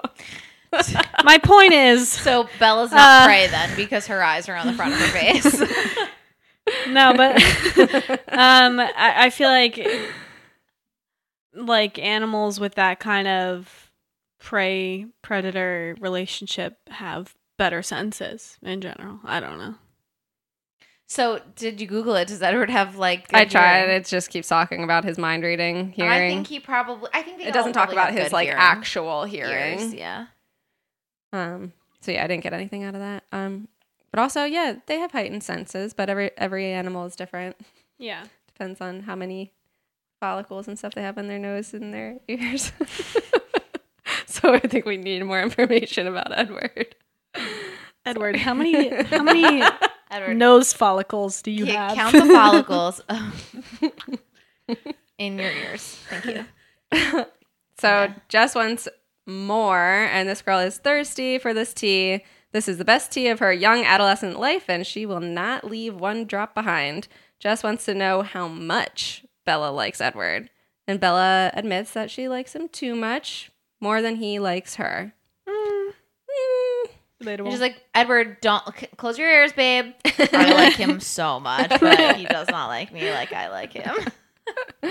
My point is So Bella's not Uh, prey then because her eyes are on the front of her face. no, but um, I, I feel like like animals with that kind of prey predator relationship have better senses in general. I don't know. so did you Google it? Does Edward have like? I good tried. hearing? It just keeps talking about his mind reading, hearing. I think he probably. I think it doesn't talk about his like hearing. actual hearing. Ears, yeah. Um. So yeah, I didn't get anything out of that. Um. But also, yeah, they have heightened senses, but every every animal is different. Yeah. Depends on how many follicles and stuff they have on their nose and their ears. so I think we need more information about Edward. Edward, how many how many Edward, nose follicles do you c- have? count the follicles in your ears. Thank you. So Yeah. Jess wants more, and this girl is thirsty for this tea. This is the best tea of her young adolescent life, and she will not leave one drop behind. Jess wants to know how much Bella likes Edward. And Bella admits that she likes him too much, more than he likes her. Mm. Debatable. She's like, Edward, don't c- close your ears, babe. I like him so much, but he does not like me like I like him.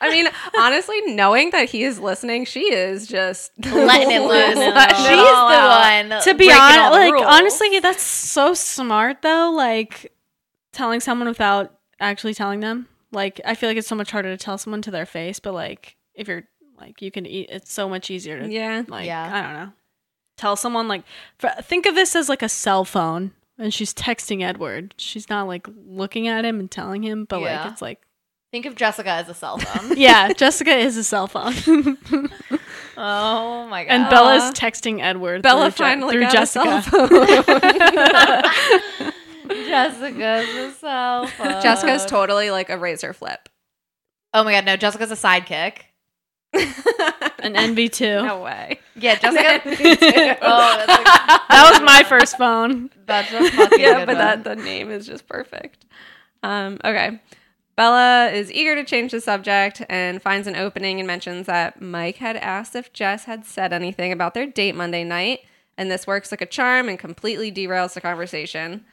I mean, honestly, knowing that he is listening, she is just Letting it loose. letting She's it the out. one. to be honest, like rules. honestly, that's so smart though. Like telling someone without actually telling them. Like I feel like it's so much harder to tell someone to their face, but like if you're like you can eat, it's so much easier to Yeah. like Yeah. I don't know. Tell someone like for, think of this as like a cell phone, and she's texting Edward. She's not like looking at him and telling him, but Yeah. like it's like think of Jessica as a cell phone. yeah, Jessica is a cell phone, oh my god. and Bella's texting Edward. Bella through Je- finally through got Jessica. a cell phone. Jessica's a cell phone. Jessica's totally like a razor flip. Oh my god, no, Jessica's a sidekick. An NV two. No way. Yeah, Jessica. Me too. oh, that's a, That was my first phone. that's a fucking yeah, good but one. that the name is just perfect. Um, okay. Bella is eager to change the subject and finds an opening and mentions that Mike had asked if Jess had said anything about their date Monday night, and this works like a charm and completely derails the conversation.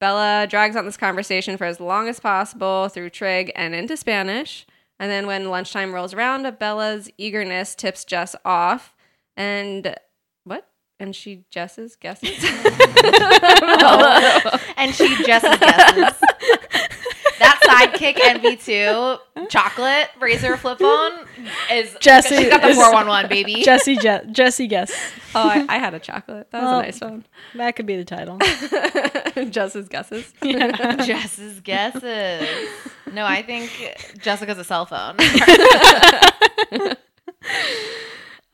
Bella drags on this conversation for as long as possible through Trig and into Spanish. And then when lunchtime rolls around, Bella's eagerness tips Jess off. And what? And she Jess's guesses. Oh. and she just guesses. that sidekick NV2 chocolate razor flip phone is Jesse She got the 411 baby. Jesse Je- Jesse guess. Oh, I, I had a chocolate. That was Oh. a nice one. That could be the title. Jess's guesses. Jess's guesses. No, I think Jessica's a cell phone.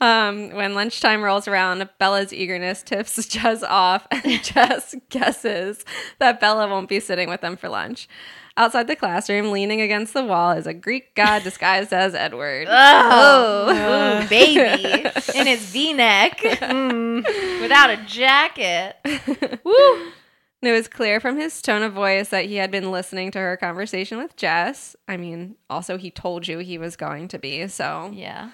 Um, when lunchtime rolls around, Bella's eagerness tips Jess off, and Jess guesses that Bella won't be sitting with them for lunch. Outside the classroom, leaning against the wall, is a Greek god disguised as Edward. Oh, ooh, baby. In his v neck mm. without a jacket. Woo. And it was clear from his tone of voice that he had been listening to her conversation with Jess. I mean, also, he told you he was going to be, so. Yeah.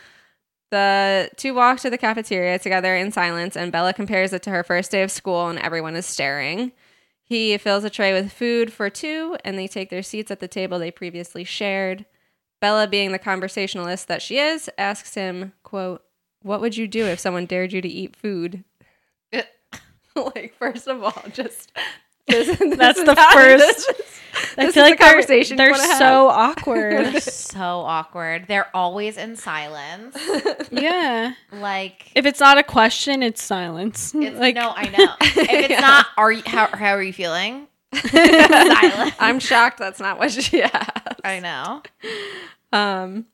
The two walk to the cafeteria together in silence, and Bella compares it to her first day of school, and everyone is staring. He fills a tray with food for two, and they take their seats at the table they previously shared. Bella, being the conversationalist that she is, asks him, quote, What would you do if someone dared you to eat food? Eh. like, first of all, just this, this That's the how- first- This, I feel like the they're, conversation they're wanna have. so awkward. so awkward. They're always in silence. yeah. Like If it's not a question, it's silence. it's, like no, I know. If it's not, are you? How, how are you feeling? Silence. I'm shocked that's not what she asked. I know. Um,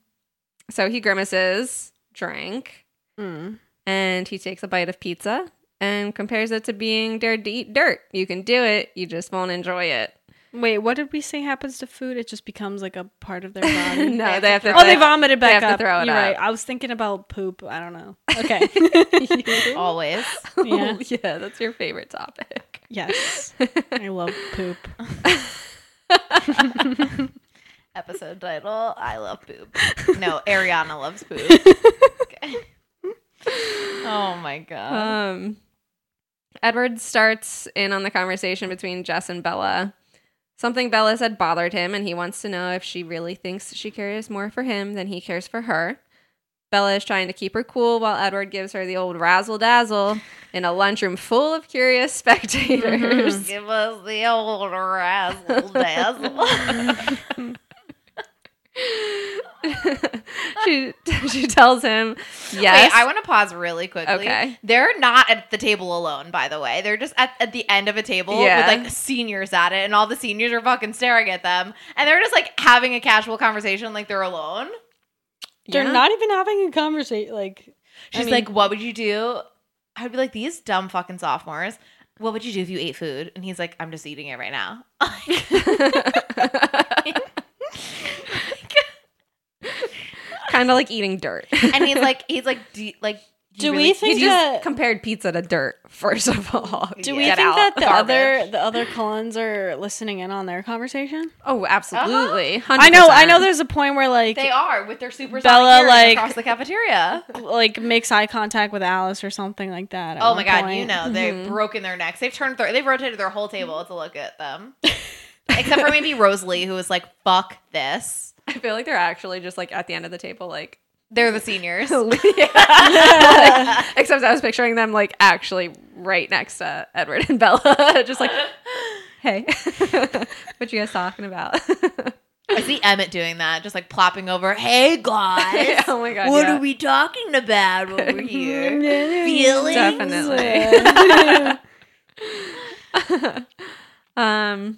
so he grimaces, drink, Mm. and he takes a bite of pizza and compares it to being dared to eat dirt. You can do it, you just won't enjoy it. Wait, what did we say happens to food? It just becomes like a part of their body. no, they have to. Oh, they vomited they back have to up. throw it You're up. right. I was thinking about poop. I don't know. Okay. Always. Yeah. yeah, that's your favorite topic. yes. I love poop. Episode title: I love poop. No, Ariana loves poop. Okay. Oh my god. Um, Edward starts in on the conversation between Jess and Bella. Something Bella said bothered him, and he wants to know if she really thinks she cares more for him than he cares for her. Bella is trying to keep her cool while Edward gives her the old razzle dazzle in a lunchroom full of curious spectators. Mm-hmm. Give us the old razzle dazzle. she she tells him yes. Wait, I want to pause really quickly. Okay. They're not at the table alone, by the way. They're just at, at the end of a table Yeah. with like seniors at it, and all the seniors are fucking staring at them. And they're just like having a casual conversation like they're alone. They're Yeah. not even having a conversation. Like I She's mean- like, What would you do? I'd be like, These dumb fucking sophomores. What would you do if you ate food? And he's like, I'm just eating it right now. kind of like eating dirt. and he's like, he's like, do, like, Do you we think He that- just compared pizza to dirt, first of all. Do we Get think out. that the Garbage. other the other Cullens are listening in on their conversation? Oh, absolutely. Uh-huh. I know. I 100%. know. There's a point where like they are with their super Bella, Bella like- across the cafeteria. like makes eye contact with Alice or something like that. at Oh one my god, point. you know they've mm-hmm. broken their necks. They've turned. Their, they've rotated their whole table to look at them, except for maybe Rosalie, who was like, "Fuck this." I feel like they're actually just like at the end of the table, like They're the seniors. Like, except I was picturing them like actually right next to Edward and Bella, just like, hey, what you guys talking about? I see Emmett doing that, just like plopping over. Hey guys, oh my god, what yeah. are we talking about over here? Feelings? Definitely. um,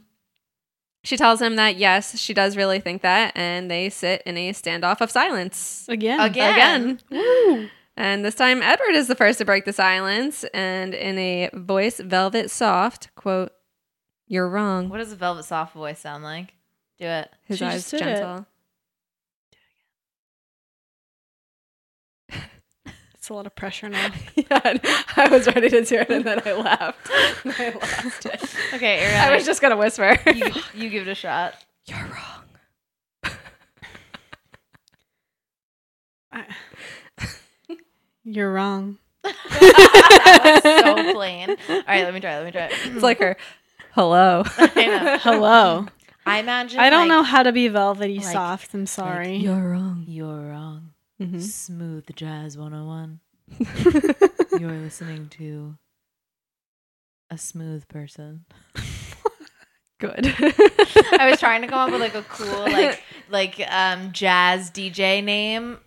she tells him that yes, she does really think that, and they sit in a standoff of silence Again. Again. again. And this time, Edward is the first to break the silence, and in a voice velvet soft, quote, "You're wrong." What does a velvet soft voice sound like? Do it. His She eyes just did it. It's a lot of pressure now. yeah, I was ready to do it, and then I laughed. And I lost it. Okay, Ariana, I was just gonna whisper. you, you give it a shot. You're wrong. You're wrong. so plain. All right, let me try. Let me try. It's like her. Hello. I know. Hello. I imagine. I don't like, know how to be velvety like- soft. I'm sorry. You're wrong. You're wrong. Mhm. Smooth Jazz 101. You're listening to a smooth person. Good. I was trying to come up with like a cool like like um jazz DJ name,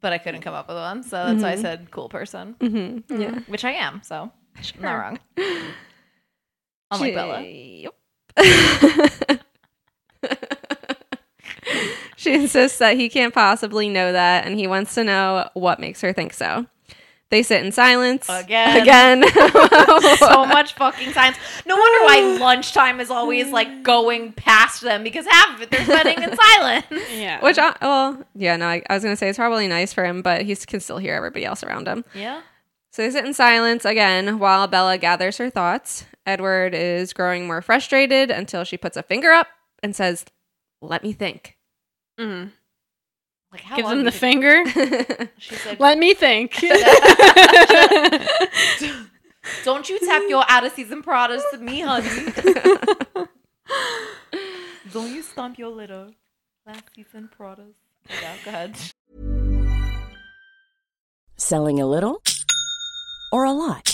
but I couldn't come up with one. So that's why I Mhm. said cool person, hmm Yeah. which I am. So I'm not wrong. She- Unlike Bella. Yep. She insists that he can't possibly know that, and he wants to know what makes her think so. They sit in silence Again. Again. so much fucking science. No wonder why lunchtime is always like going past them because half of it they're spending in silence. Yeah. Which, I, well, yeah, no, I, I was gonna say it's probably nice for him, but he can still hear everybody else around him. Yeah. So they sit in silence again while Bella gathers her thoughts. Edward is growing more frustrated until she puts a finger up and says, "Let me think." Mm. Like how Gives him the you- finger. She said, Let me think. "Don't you tap your out of season products to me, honey. Don't you stomp your little last season products." Yeah, go ahead. Selling a little or a lot?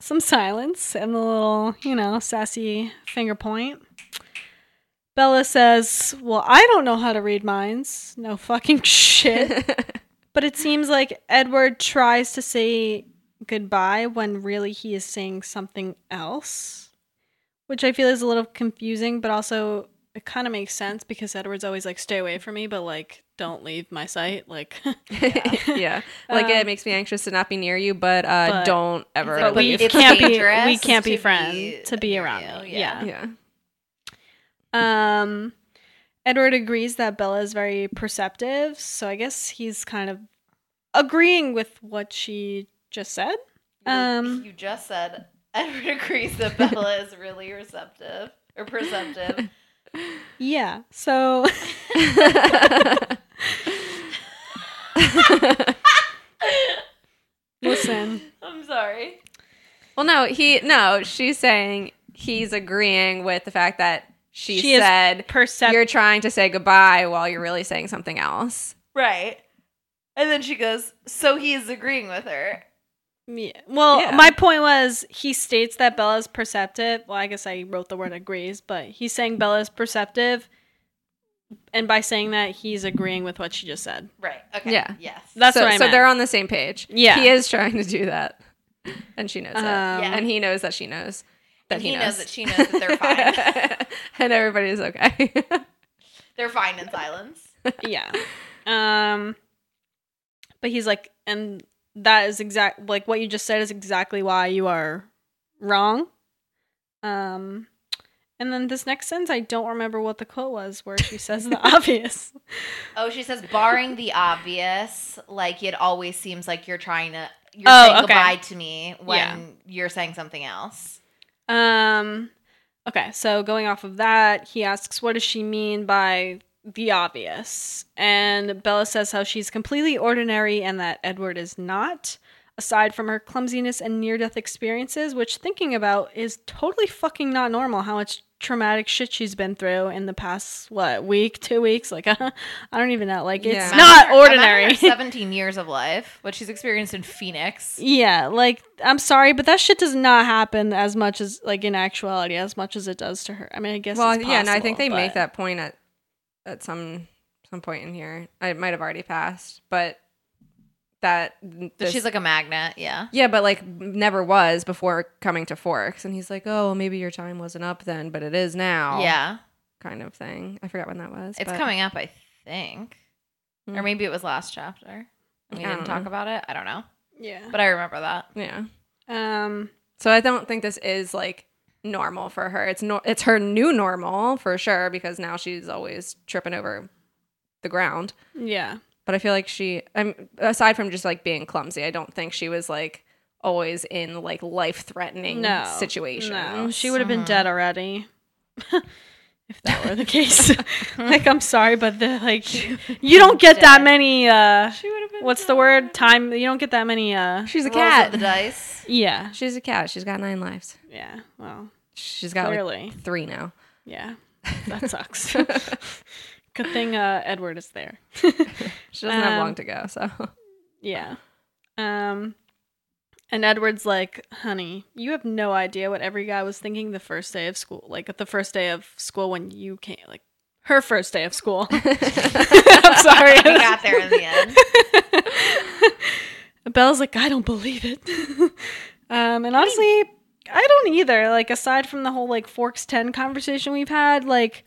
some silence and the little, you know, sassy finger point, Bella says, Well, I don't know how to read minds. No fucking shit. but it seems like Edward tries to say goodbye when really he is saying something else, which I feel is a little confusing, but also it kind of makes sense because Edward's always like, Stay away from me, but like, don't leave my sight. Like, yeah. Like Um, it makes me anxious to not be near you, but uh but- don't ever but we leave. can't be we can't be friends be to be around you, me. Yeah. yeah. Um Edward agrees that Bella is very perceptive, so I guess he's kind of agreeing with what she just said. Um you just said Edward agrees that Bella is really receptive or perceptive. Yeah. So listen. I'm sorry. Well, no, he no. She's saying he's agreeing with the fact that she, She said percep- you're trying to say goodbye while you're really saying something else. Right. And then she goes, so he is agreeing with her. Yeah. Well, Yeah. my point was he states that Bella's perceptive. Well, I guess I wrote the word agrees, but he's saying Bella's perceptive. And by saying that, he's agreeing with what she just said. Right. Okay. Yeah. Yes. That's so, what I so meant. they're on the same page. Yeah. he is trying to do that, and she knows it, Um, Yeah. and he knows that she knows that And he, he knows. knows that she knows that they're fine. and everybody's okay. They're fine in silence. yeah. Um but he's like and that is exact like what you just said is exactly why you are wrong. Um and then this next sentence I don't remember what the quote was where she says the obvious. Oh, she says, barring the obvious, like it always seems like you're trying to you're Oh, saying okay. goodbye to me when Yeah. you're saying something else. Um okay, so going off of that, he asks what does she mean by the obvious? And Bella says how she's completely ordinary and that Edward is not. Aside from her clumsiness and near death experiences, which thinking about is totally fucking not normal how much traumatic shit she's been through in the past, what, week, two weeks? Like, I don't even know. Like, it's Yeah. not her- ordinary. 17 years of life, what she's experienced in Phoenix. Yeah, like I'm sorry, but that shit does not happen as much as like in actuality as much as it does to her. I mean, I guess. well, it's yeah, and I think they possible, make that point at at some some point in here. I might have already passed, but that But this- she's like a magnet, yeah. yeah, but like never was before coming to Forks, and he's like, oh, maybe your time wasn't up then, but it is now. Yeah. kind of thing. I forgot when that was. It's but- coming up, I think. Or Hmm. maybe it was last chapter. We I didn't don't talk know. about it. I don't know. Yeah. But I remember that. Yeah. Um. So I don't think this is like normal for her. It's no, it's her new normal for sure because now she's always tripping over the ground. Yeah. But I feel like she, I'm aside from just like being clumsy, I don't think she was like always in like life threatening No. situations. No, she would have been dead already. if that were the case. like, I'm sorry, but the like, you don't get that many. uh What's the word? Time. You don't get that many. uh She's a cat. the dice. Yeah. She's a cat. She's got nine lives. Yeah. Well. She's got Clearly. like three now. Yeah. That sucks. Good thing uh, Edward is there. She doesn't have long Um, to go. So Yeah. Um and Edward's like, "Honey, you have no idea what every guy was thinking the first day of school. Like at the first day of school when you came like her first day of school." I'm sorry. We got there in the end. Belle's like, "I don't believe it." um and honestly, I don't either. Like aside from the whole like Forks 10 conversation we've had, like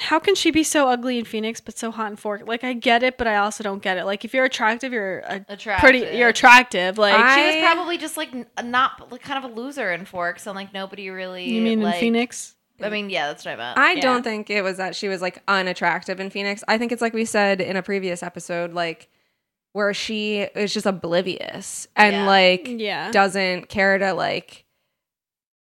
how can she be so ugly in Phoenix but so hot in Fork? Like I get it, but I also don't get it. Like if you're attractive, you're a Attractive. pretty you're attractive. Like she was eh? probably just like not like kind of a loser in Forks, and like nobody really. You mean in Phoenix? I mean, yeah, that's what I meant. I Yeah. don't think it was that she was like unattractive in Phoenix. I think it's like we said in a previous episode, like where she is just oblivious and Yeah. like Yeah. doesn't care to like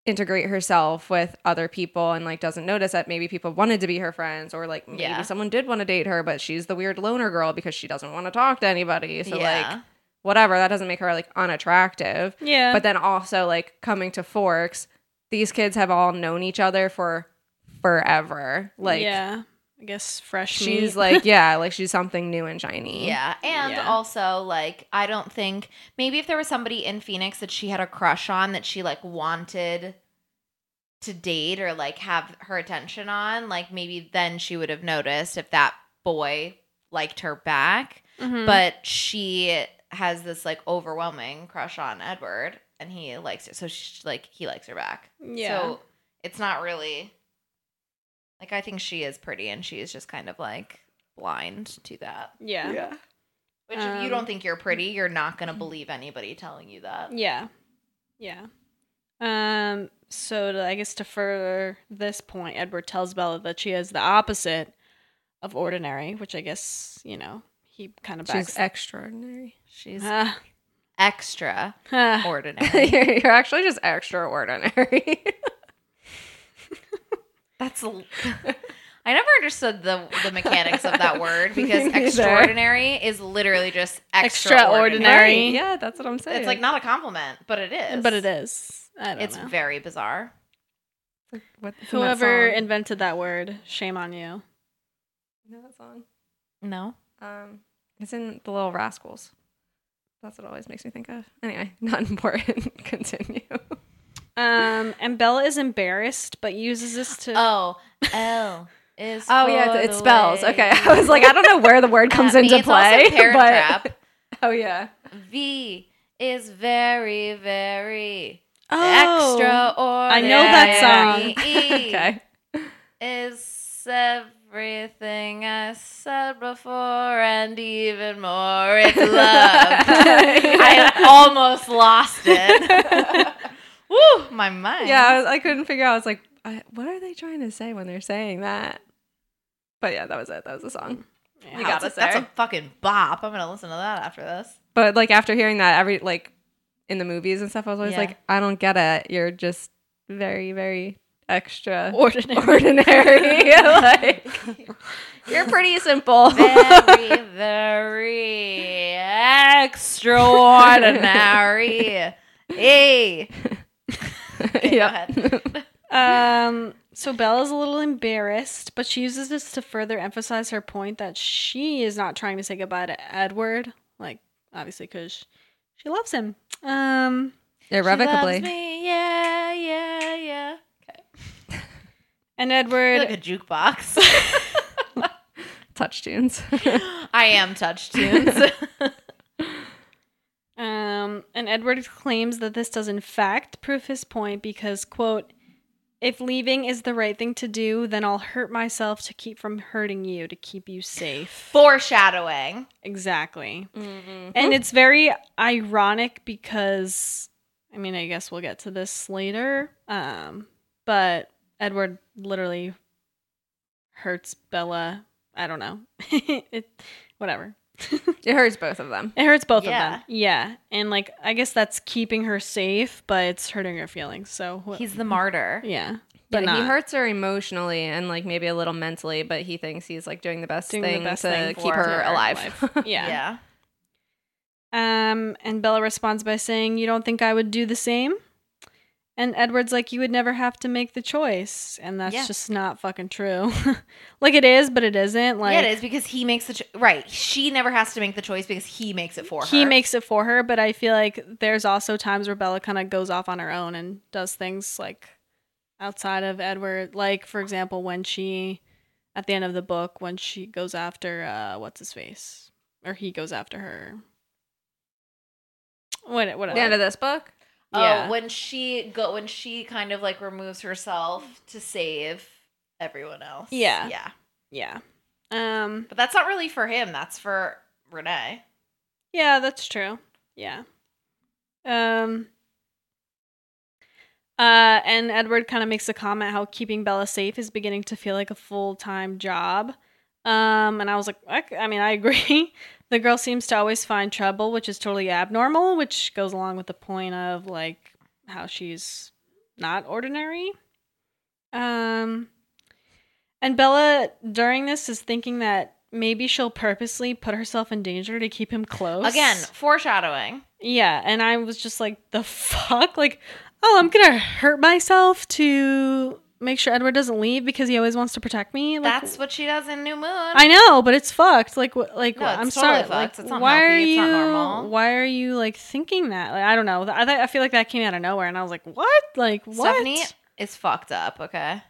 integrate herself with other people and like doesn't notice that maybe people wanted to be her friends or like maybe Yeah. someone did want to date her, but she's the weird loner girl because she doesn't want to talk to anybody. So Yeah. like whatever, that doesn't make her like unattractive. Yeah. But then also like coming to Forks, these kids have all known each other for forever. Like yeah. I guess fresh she's meat. like yeah, like she's something new and shiny. Yeah, and Yeah. also like I don't think maybe if there was somebody in Phoenix that she had a crush on that she like wanted to date or like have her attention on, like maybe then she would have noticed if that boy liked her back. Mhm. But she has this like overwhelming crush on Edward and he likes her. So she like he likes her back. Yeah. So it's not really like I think she is pretty and she is just kind of like blind to that. yeah. Yeah. Which if you Um, don't think you're pretty, you're not gonna believe anybody telling you that. Yeah. Yeah. Um so to, I guess to further this point, Edward tells Bella that she is the opposite of ordinary, which I guess, you know, he kind of backs She's extraordinary. She's Ah. extra Ah. ordinary. you're, you're actually just extraordinary. That's l- I never understood the the mechanics of that word because extraordinary is literally just extraordinary. Extraordinary. Yeah, that's what I'm saying. It's like not a compliment, but it is. but it is. I don't It's know. very bizarre. What- it's in that Whoever invented that word, shame on you. You know that song? No. Um, it's in the Little Rascals. That's what it always makes me think of. Anyway, not important. Continue. Um, and Bella is embarrassed, but uses this to. Oh, L is. Oh yeah, it, spells. way Okay, I was like, I don't know where the word comes into play. But oh yeah, V is very, very Oh, extraordinary. I know that song. E okay. is everything I said before and even more. It's love. I almost lost it. Woo, my mind. Yeah, I, was, I couldn't figure out. I was like, I, what are they trying to say when they're saying that? But yeah, that was it. That was the song. Yeah, you got that's, a, that's a fucking bop. I'm gonna listen to that after this. But like after hearing that, every like in the movies and stuff, I was always Yeah. like, I don't get it. You're just very, very extra Ordinary. ordinary. like you're pretty simple. Very, very extraordinary. Hey. Okay, go ahead. Um, so Bella's a little embarrassed, but she uses this to further emphasize her point that she is not trying to say goodbye to Edward, like obviously because she loves him. Um, Irrevocably. me. Yeah, yeah, yeah. Okay. and Edward, like a jukebox. TouchTunes. I am TouchTunes. Um, and Edward claims that this does in fact prove his point because quote. If leaving is the right thing to do, then I'll hurt myself to keep from hurting you, to keep you safe. Foreshadowing. Exactly. And it's very ironic because I mean, I guess we'll get to this later. Um, but Edward literally hurts Bella. I don't know. it whatever. It hurts both of them. It hurts both Yeah. of them. Yeah. And like I guess that's keeping her safe, but it's hurting her feelings. So wh- He's the martyr. yeah. But Yeah, he hurts her emotionally and like maybe a little mentally, but he thinks he's like doing the best Doing the thing best to thing keep her her alive. Yeah. Yeah. Um, and Bella responds by saying, You don't think I would do the same? And Edward's like, You would never have to make the choice. And that's Yeah. just not fucking true. like it is, but it isn't. Like yeah, it is because he makes the cho- right. She never has to make the choice because he makes it for her. he makes it for her, but I feel like there's also times where Bella kind of goes off on her own and does things like outside of Edward. Like, for example, when she at the end of the book, when she goes after uh what's his face? Or he goes after her. What whatever. the end of this book. Oh, Yeah. when she go when she kind of like removes herself to save everyone else. Yeah. Yeah. Yeah. Um. But that's not really for him. That's for Renee. Yeah, that's true. Yeah. Um. Uh, and Edward kind of makes a comment how keeping Bella safe is beginning to feel like a full time job. Um, and I was like, I mean, I agree. the girl seems to always find trouble, which is totally abnormal, which goes along with the point of like how she's not ordinary. Um, and Bella during this is thinking that maybe she'll purposely put herself in danger to keep him close. Again, foreshadowing. Yeah, and I was just like, the fuck? Like, oh, I'm gonna hurt myself to make sure Edward doesn't leave because he always wants to protect me. Like, That's what she does in New Moon. I know, but it's fucked. Like, what? Like, No, I'm totally sorry. fucked. Like, It's not why healthy. are It's you? not normal. Why are you like thinking that? Like, I don't know. I th- I feel like that came out of nowhere, and I was like, what? Like, what? Stephanie is fucked up, okay?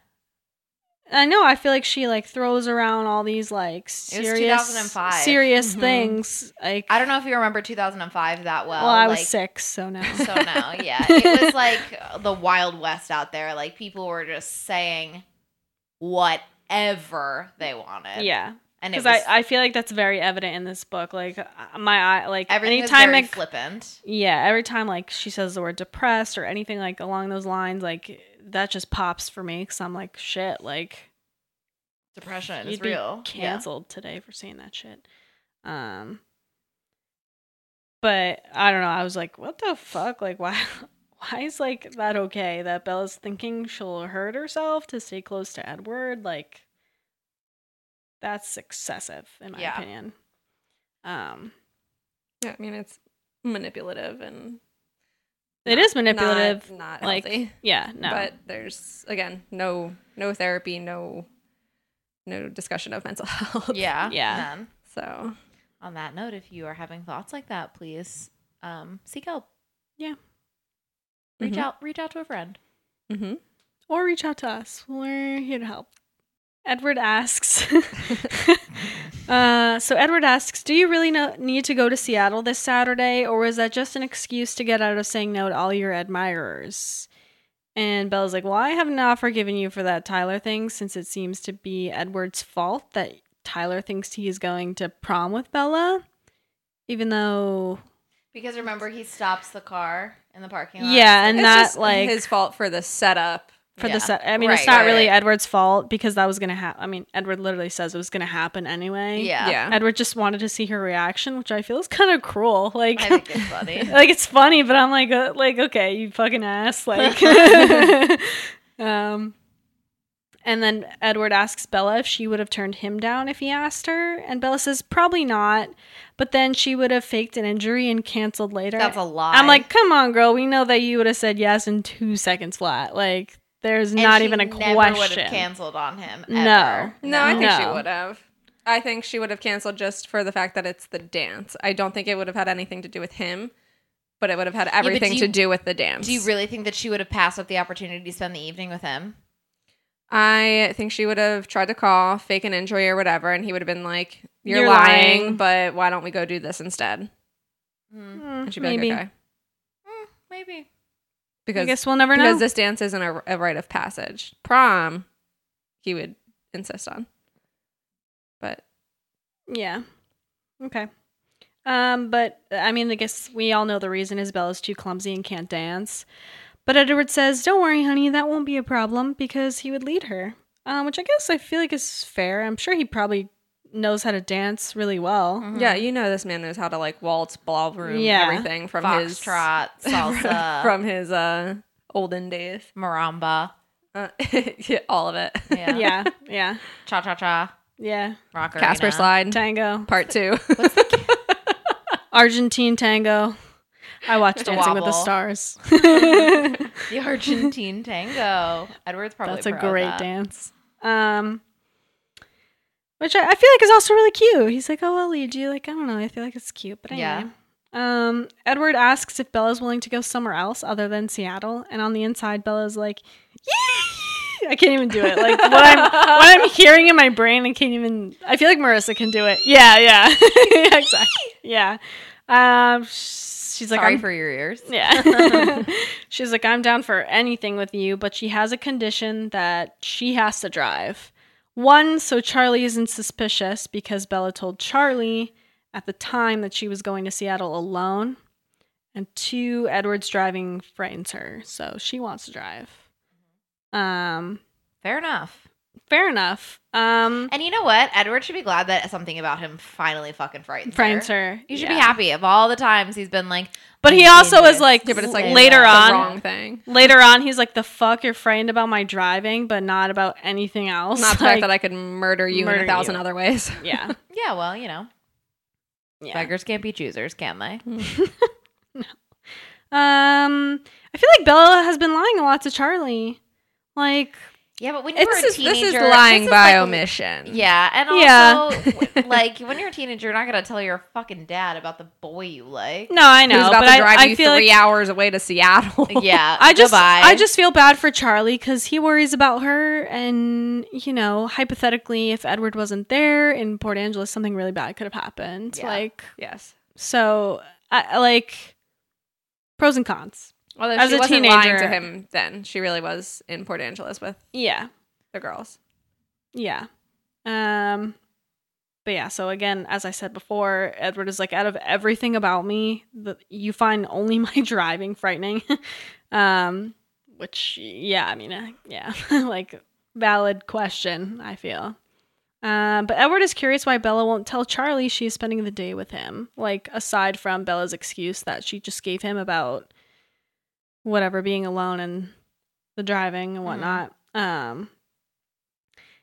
I know. I feel like she like throws around all these like serious, 2005. serious Mhm. things. Like, I don't know if you remember 2005 that well. well, I was like- six, so no. So now, yeah, it was like the Wild West out there. Like people were just saying whatever they wanted. Yeah. and Because I, I feel like that's very evident in this book. Like uh, my eye, like everything anytime it, flippant. yeah, every time like she says the word depressed or anything like along those lines, like that just pops for me because I'm like shit, like Depression is you'd be real. Yeah. Canceled today for saying that shit. Um, but I don't know. I was like, what the fuck? Like why? Why is like that okay? That Bella's thinking she'll hurt herself to stay close to Edward? Like that's excessive in my Yeah. opinion. Um, Yeah, I mean it's manipulative and It not- is manipulative, Not, not like, healthy. yeah, no. But there's again no no therapy, no no discussion of mental health. Yeah, Yeah. none. So on that note, if you are having thoughts like that, please um, seek help. Yeah. Reach Mhm. out. Reach out to a friend. Mm-hmm. or reach out to us. We're here to help. Edward asks. uh, so Edward asks, "Do you really know, need to go to Seattle this Saturday, or was that just an excuse to get out of saying no to all your admirers?" And Bella's like, "Well, I have not forgiven you for that Tyler thing, since it seems to be Edward's fault that Tyler thinks he is going to prom with Bella, even though." Because remember, he stops the car in the parking lot. Yeah, and It's that just like his fault for the setup. For Yeah. the set. I mean, it's not right, really right. Edward's fault because that was gonna happen. I mean, Edward literally says it was gonna happen anyway. Yeah. Yeah. Edward just wanted to see her reaction, which I feel is kind of cruel. Like, I think it's funny. like it's funny, but I'm like, uh, like okay, you fucking ass. Like, um, and then Edward asks Bella if she would have turned him down if he asked her, and Bella says probably not. But then she would have faked an injury and canceled later. That's a lie. I'm like, come on, girl. We know that you would have said yes in two seconds flat. Like, there's And not she even a never would question. have canceled on him. No. ever. No, I think she would have. I think she would have canceled just for the fact that it's the dance. I don't think it would have had anything to do with him, but it would have had but everything do to do with the dance. Do you really think that she would have passed up the opportunity to spend the evening with him? I think she would have tried to call, fake an injury or whatever, and he would have been like, "You're, You're lying, lying. but why don't we go do this instead?" Mm, And she'd be maybe. like, "Okay," Maybe. Because guess we'll never know. because this dance isn't a, a rite of passage. Prom, he would insist on, but Yeah. Okay. Um, but I mean, I guess we all know the reason Isabella's too clumsy and can't dance. But Edward says, "Don't worry, honey, that won't be a problem because he would lead her." Um, which I guess I feel like is fair. I'm sure he probably knows how to dance really well. yeah, you know this man knows how to like waltz, ballroom, Yeah. everything from his Foxtrot, salsa, from his uh olden days. maramba, Uh, yeah, all of it. Yeah. Yeah, yeah, cha cha cha, yeah. rock Casper slide Tango, part two. Argentine tango. I watched The Dancing with the. Stars. the Argentine tango. Edward's probably That's a great that. dance. Um, which I, I feel like is also really cute. He's like, "Oh, I'll lead you." Like, I don't know. I feel like it's cute, but Yeah. anyway. Um, Edward asks if Bella's willing to go somewhere else other than Seattle, and on the inside, Bella's like, "Yeah." I can't even do it. Like what I'm what I'm hearing in my brain, I can't even. I feel like Marissa can do it. Yeah, yeah, yeah exactly. Yeah. Um, she's like, Sorry I'm- for your ears. Yeah. She's like, I'm down for anything with you, but she has a condition that she has to drive. One, so Charlie isn't suspicious because Bella told Charlie at the time that she was going to Seattle alone. And two, Edward's driving frightens her, so she wants to drive. Um, Fair enough. Fair enough. Um, And you know what? Edward should be glad that something about him finally fucking frightens, her. frightens her. her. You should be happy of all the times he's been like. But he also was like, Yeah, but it's like later on, wrong thing. later on, he's like, the fuck, you're frightened about my driving, but not about anything else. Not the Like, fact that I could murder you in a thousand you. other ways. Yeah. Yeah, well, you know, yeah. beggars can't be choosers, can they? Um, I feel like Bella has been lying a lot to Charlie. Like, Yeah, but when you were a just, teenager, this is lying this is by like- omission. Yeah, and also, w- like when you're a teenager, you're not gonna tell your fucking dad about the boy you like. no, I know, Who's about but to I, drive I you feel three like hours away to Seattle? Yeah, I just, goodbye. I just feel bad for Charlie because he worries about her, and you know, hypothetically, if Edward wasn't there in Port Angeles, something really bad could have happened. Yeah. Like, yes. so, I I like pros and cons. Although As she a wasn't lying teenager- to him then. She really was in Port Angeles with Yeah, the girls. Yeah. Um but yeah, so again, as I said before, Edward is like out of everything about me, the, you find only my driving frightening. um which yeah, I mean, uh, yeah, like valid question, I feel. Um, but Edward is curious why Bella won't tell Charlie she's spending the day with him. Like aside from Bella's excuse that she just gave him about whatever being alone and the driving and whatnot. Um,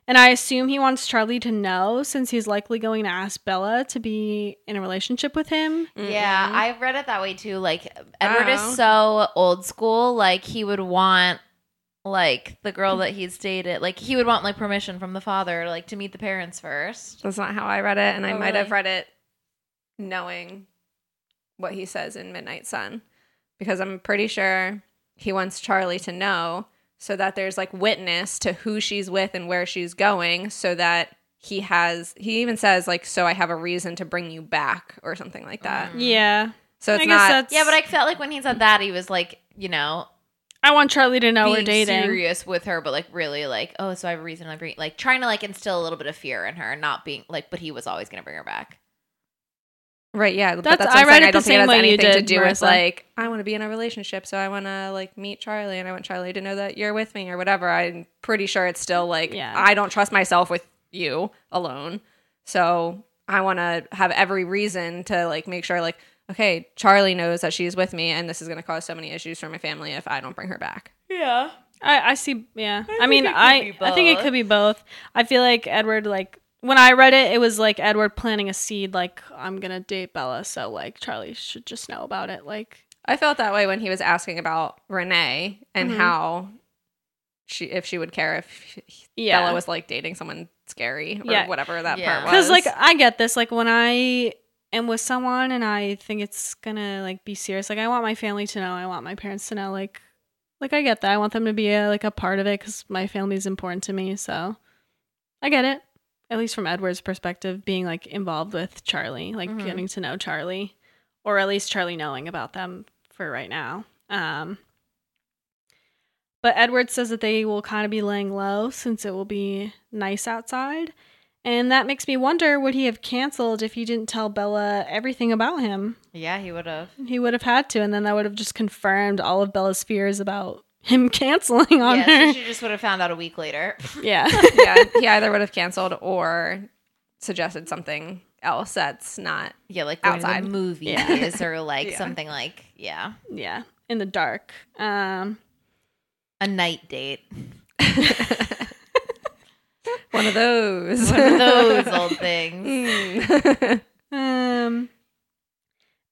and I assume he wants Charlie to know since he's likely going to ask Bella to be in a relationship with him. Yeah, I read it that way too. Like Edward Oh. is so old school. Like he would want like the girl that he's dated. Like he would want like permission from the father, like to meet the parents first. That's not how I read it, and I Oh, might have read it knowing what he says in Midnight Sun, because I'm pretty sure he wants Charlie to know so that there's like witness to who she's with and where she's going, so that he has. He even says like, "So I have a reason to bring you back" or something like that. Mm. Yeah. So it's I guess not. that's- Yeah, but I felt like when he said that, he was like, you know, I want Charlie to know we're dating. serious with her, but like really like, oh, so I have a reason to bring, like trying to like instill a little bit of fear in her, not being like, but he was always gonna bring her back. Right, yeah. but That's- that's I what I'm read saying. it I don't the think it same has way you anything to did, do with like I want to be in a relationship, so I want to like meet Charlie, and I want Charlie to know that you're with me or whatever. I'm pretty sure it's still like Yeah. I don't trust myself with you alone, so I want to have every reason to like make sure like okay, Charlie knows that she's with me, and this is going to cause so many issues for my family if I don't bring her back. Yeah. I, I see. Yeah. I, think mean, I I think it could be both. I feel like Edward, like when I read it, it was like Edward planting a seed. Like I'm gonna date Bella, so like Charlie should just know about it. Like I felt that way when he was asking about Renee and Mhm. how she if she would care if Yeah. Bella was like dating someone scary or Yeah. whatever that Yeah. part was. because like I get this. Like when I am with someone and I think it's gonna like be serious. Like I want my family to know. I want my parents to know. Like like I get that. I want them to be a, like a part of it because my family is important to me. So I get it. At least from Edward's perspective, being like involved with Charlie, like Mhm. getting to know Charlie, or at least Charlie knowing about them for right now. Um, but Edward says that they will kind of be laying low since it will be nice outside. And that makes me wonder would he have canceled if he didn't tell Bella everything about him? Yeah, he would have. He would have had to, and then that would have just confirmed all of Bella's fears about him canceling on Yeah, her. so she just would have found out a week later. yeah. yeah, he either would have canceled or suggested something else that's not Yeah, like going outside movies Yeah. or like Yeah. something like yeah, yeah. In the dark. Um, a night date. one of those. One of those old things. Mm. Um,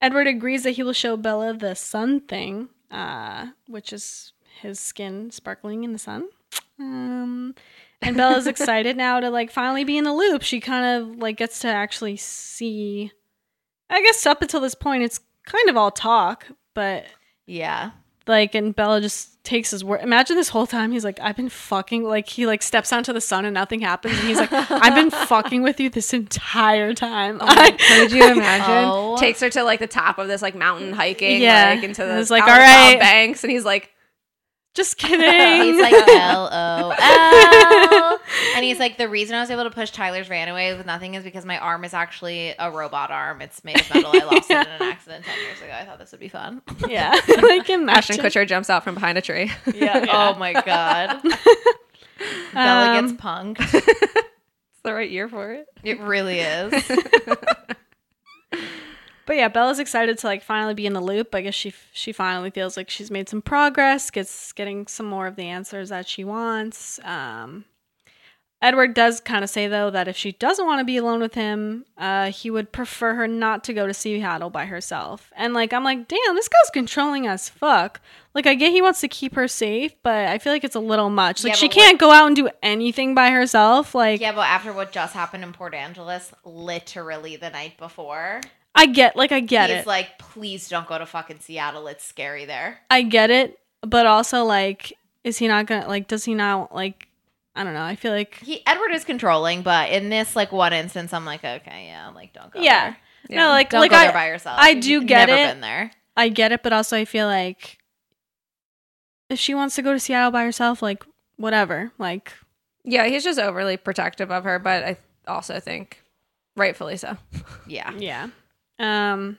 Edward agrees that he will show Bella the sun thing, uh, which is his skin sparkling in the sun. Um, and Bella's excited now to like finally be in the loop. She kind of like gets to actually see. I guess up until this point, it's kind of all talk, but Yeah. Like, and Bella just takes his word. Imagine this whole time he's like, I've been fucking, like, he like steps onto the sun and nothing happens. And he's like, I've been fucking with you this entire time. I- Could you imagine? Oh. Takes her to like the top of this like mountain hiking, Yeah. like into the like, all the banks, and he's like, just kidding. He's like L O L, and he's like the reason I was able to push Tyler's ran away with nothing is because my arm is actually a robot arm. It's made of metal. I lost it in an accident ten years ago. I thought this would be fun. yeah. like, Ashton imagine. Kutcher jumps out from behind a tree. Yeah. Oh my god. Bella Um, gets punked. it's the right year for it. It really is. But yeah, Bella's excited to like finally be in the loop. I guess she she finally feels like she's made some progress, gets getting some more of the answers that she wants. Um, Edward does kind of say though that if she doesn't want to be alone with him, uh, he would prefer her not to go to Seattle by herself. And like I'm like, damn, this guy's controlling as fuck. Like I get he wants to keep her safe, but I feel like it's a little much. Like Yeah, she can't go out and do anything by herself. Like yeah, but after what just happened in Port Angeles, literally the night before, I get like I get he's it. like, please don't go to fucking Seattle. It's scary there. I get it, but also like, is he not gonna like? Does he not like? I don't know. I feel like He Edward is controlling, but in this like one instance, I'm like, okay, yeah, I'm like don't go. yeah, there. no, like don't like go I there by yourself. I You've do get never it. Been there. I get it, but also I feel like if she wants to go to Seattle by herself, like whatever, like Yeah, he's just overly protective of her, but I also think rightfully so. Yeah. yeah. Um,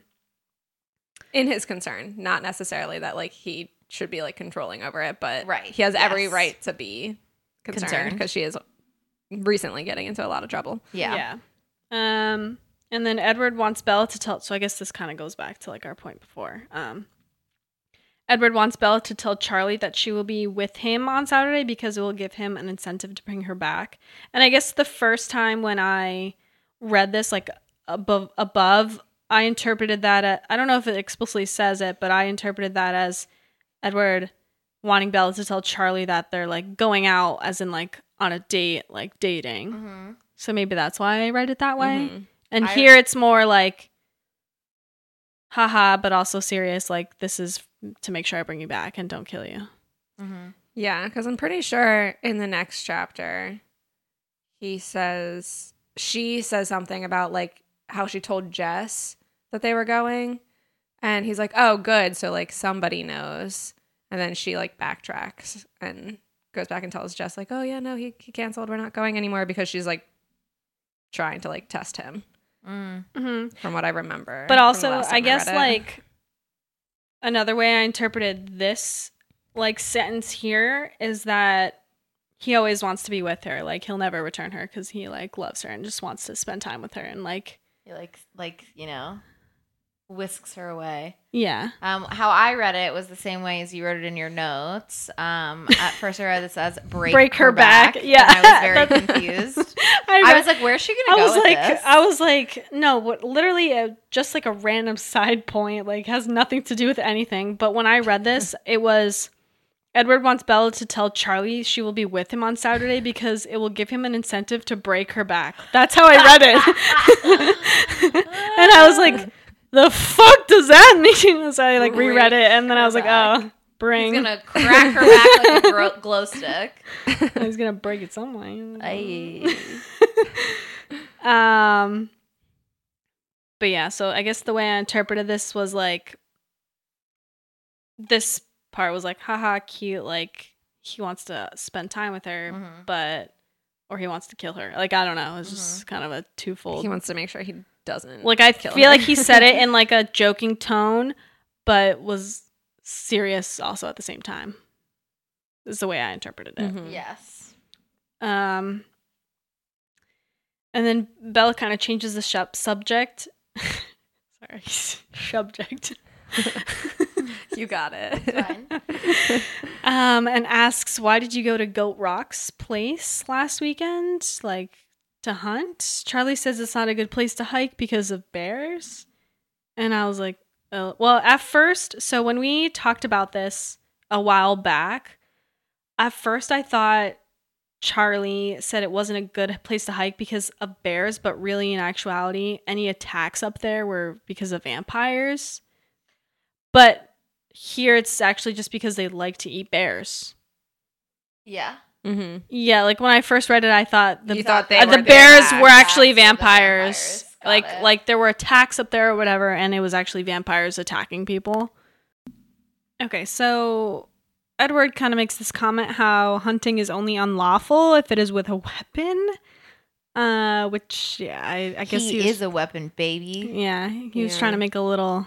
In his concern, not necessarily that like he should be like controlling over it, but Right, he has every right to be concerned Concerned. because she is recently getting into a lot of trouble. Yeah. yeah. Um, and then Edward wants Bella to tell. So I guess this kind of goes back to like our point before. Um, Edward wants Bella to tell Charlie that she will be with him on Saturday because it will give him an incentive to bring her back. And I guess the first time when I read this, like above, above, I interpreted that. At, I don't know if it explicitly says it, but I interpreted that as Edward wanting Bella to tell Charlie that they're like going out, as in like on a date, like dating. Mm-hmm. So maybe that's why I read it that way. Mhm. And I- here it's more like, haha, but also serious. Like this is to make sure I bring you back and don't kill you. Mm-hmm. Yeah, because I'm pretty sure in the next chapter, he says, she says something about like how she told Jess that they were going. And he's like, oh, good. So like somebody knows. And then she like backtracks and goes back and tells Jess, like, oh, yeah, no, he, he canceled. We're not going anymore because she's like trying to like test him Mm. Mm-hmm. from what I remember. But also, I guess read it. like another way I interpreted this like sentence here is that he always wants to be with her. Like he'll never return her because he like loves her and just wants to spend time with her. And like, He like like you know, whisks her away. yeah, Um, how I read it was the same way as you wrote it in your notes. Um, at first I read this as break, Break her back. Yeah. and I was very confused. I, I was like, "Where's she gonna go was with like, this?" I was like, no, what? Literally, uh, just like a random side point, like has nothing to do with anything. But when I read this, it was Edward wants Bella to tell Charlie she will be with him on Saturday because it will give him an incentive to break her back. That's how I read it, and I was like, the fuck does that mean? So I like reread it, and then I was like, oh, bring. He's gonna crack her back like a gro- glow stick. He's gonna break it some way. Um but yeah, so I guess the way I interpreted this was like this part was like haha cute like he wants to spend time with her Mhm. but or he wants to kill her. Like I don't know, it's just kind of a twofold. he wants to make sure he doesn't. like I kill feel her. like he said it in like a joking tone but was serious also at the same time. Is the way I interpreted it. Mhm. Yes. Um, and then Bella kind of changes the shub- subject. Sorry, subject. you got it. Um, and asks, "Why did you go to Goat Rock's place last weekend? Like to hunt?" Charlie says it's not a good place to hike because of bears. And I was like, oh. "Well, at first, so when we talked about this a while back, at first I thought Charlie said it wasn't a good place to hike because of bears, but really in actuality, any attacks up there were because of vampires. But here it's actually just because they like to eat bears. Yeah. Mm-hmm. Yeah, like when I first read it, I thought the You thought they uh, were the bears vampires. were actually Bats were the vampires. vampires. Like it. like there were attacks up there or whatever, and it was actually vampires attacking people. Okay, so Edward kind of makes this comment how hunting is only unlawful if it is with a weapon. Uh, which yeah, I, I guess he, he, was, is a weapon, baby. yeah, he was trying to make a little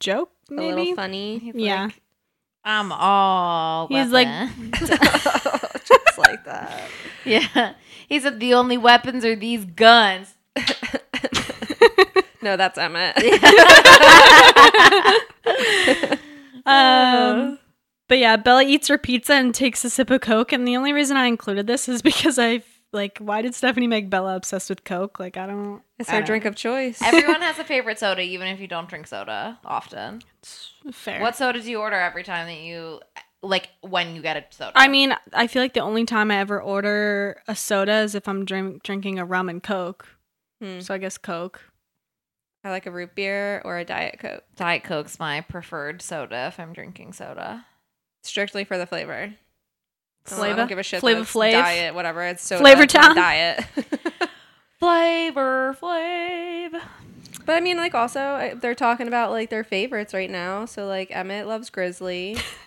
joke, A maybe. little funny. He's yeah, like, I'm all. He's like- weapon. just like that. yeah. He said the only weapons are these guns. No, that's Emmett. Um, but yeah, Bella eats her pizza and takes a sip of Coke. And the only reason I included this is because I like, why did Stephanie make Bella obsessed with Coke? Like, I don't. It's I her don't drink of choice. Everyone has a favorite soda, even if you don't drink soda often. It's fair. What soda do you order every time that you like when you get a soda? I mean, I feel like the only time I ever order a soda is if I'm drink- drinking a rum and Coke. Hmm. So I guess Coke. I like a root beer or a diet coke, Diet Coke's my preferred soda if I'm drinking soda. strictly for the flavor. I don't- I don't give a shit. Flavor that it's Flav? diet, whatever. It's soda. Flavor it's Town? diet. Flavor Flav. but I mean, like, also they're talking about like their favorites right now. So like, Emmett loves Grizzly,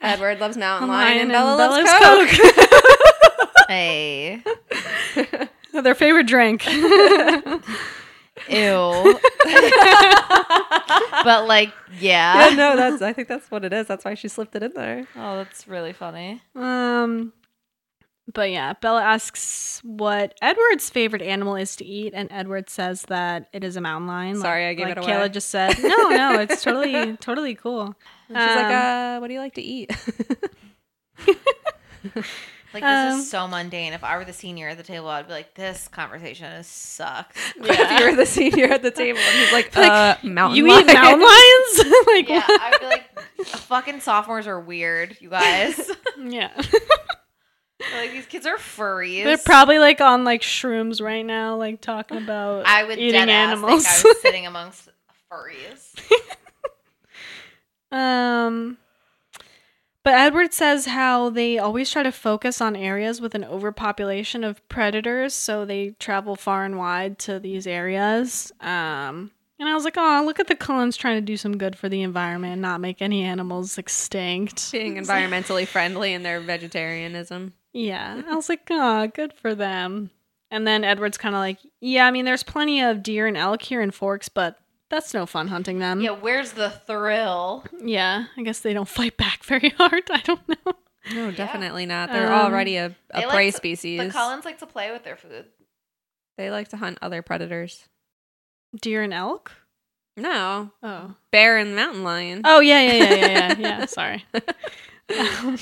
Edward loves Mountain Lion, and, Bella loves Coke. Hey. Their favorite drink. Ew. but like, yeah. yeah, no, that's. I think that's what it is. That's why she slipped it in there. Oh, that's really funny. um, but yeah, Bella asks what Edward's favorite animal is to eat, and Edward says that it is a mountain lion. Sorry, like, I gave like it away. Kayla just said. No, no, it's totally, totally cool. And she's like, Um, uh, what do you like to eat? Like this Um, is so mundane. If I were the senior at the table, I'd be like, "This conversation is sucks." if you were the senior at the table, and he's like, uh, mountain you lion. eat mountain lions? like, yeah, what? I'd be like, "Fucking sophomores are weird, you guys." yeah. Like these kids are furries. They're probably like on like shrooms right now, like talking about I would eating dead ass animals. think I was sitting amongst furries. um, but Edward says how they always try to focus on areas with an overpopulation of predators, so they travel far and wide to these areas. Um, and I was like, oh, look at the Cullens trying to do some good for the environment and not make any animals extinct. Being environmentally friendly in their vegetarianism. Yeah. I was like, oh, good for them. And then Edward's kind of like, yeah, I mean, there's plenty of deer and elk here in Forks, but that's no fun hunting them. yeah, where's the thrill? Yeah, I guess they don't fight back very hard. I don't know. No, definitely not. They're Um, already a, a They prey like to- species. The Cullens like to play with their food. they like to hunt other predators. Deer and elk? No, Oh. bear and mountain lion. Oh, yeah, yeah, yeah, yeah, yeah. yeah sorry.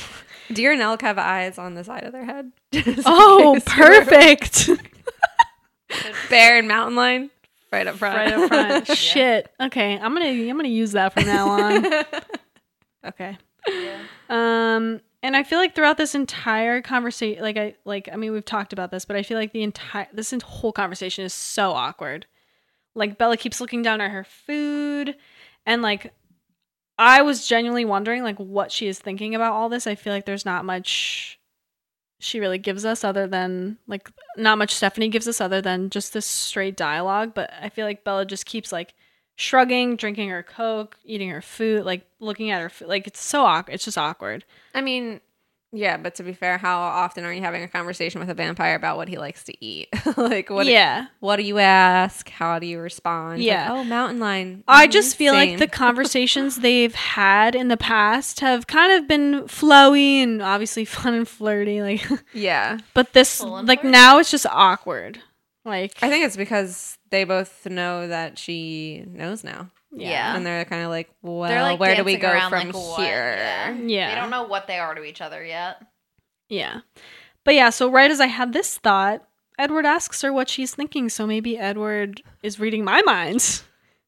Deer and elk have eyes on the side of their head. Oh, case you were- perfect. Bear and mountain lion, right up front. right up front. Shit. Okay, I'm gonna I'm gonna use that from now on. Okay. Um, and I feel like throughout this entire conversation, like I like I mean we've talked about this, but I feel like the entire this en- whole conversation is so awkward. Like Bella keeps looking down at her food, and like I was genuinely wondering like what she is thinking about all this. I feel like there's not much she really gives us other than like not much Stephanie gives us other than just this straight dialogue. But I feel like Bella just keeps like shrugging, drinking her coke, eating her food, like looking at her food. Like it's so awkward. It's just awkward. I mean, yeah, but to be fair, how often are you having a conversation with a vampire about what he likes to eat? like, what? Yeah. What do you ask? How do you respond? Like, Yeah. oh, mountain lion. I Mhm, just feel like the conversations they've had in the past have kind of been flowy and obviously fun and flirty. Like, yeah. but this, like flirty. now, it's just awkward. Like, I think it's because they both know that she knows now. Yeah. And they're kind of like, well, They're like where do we go around, from like, here? Yeah. Yeah. They don't know what they are to each other yet. Yeah. But yeah, so right as I had this thought, Edward asks her what she's thinking. So maybe Edward is reading my mind.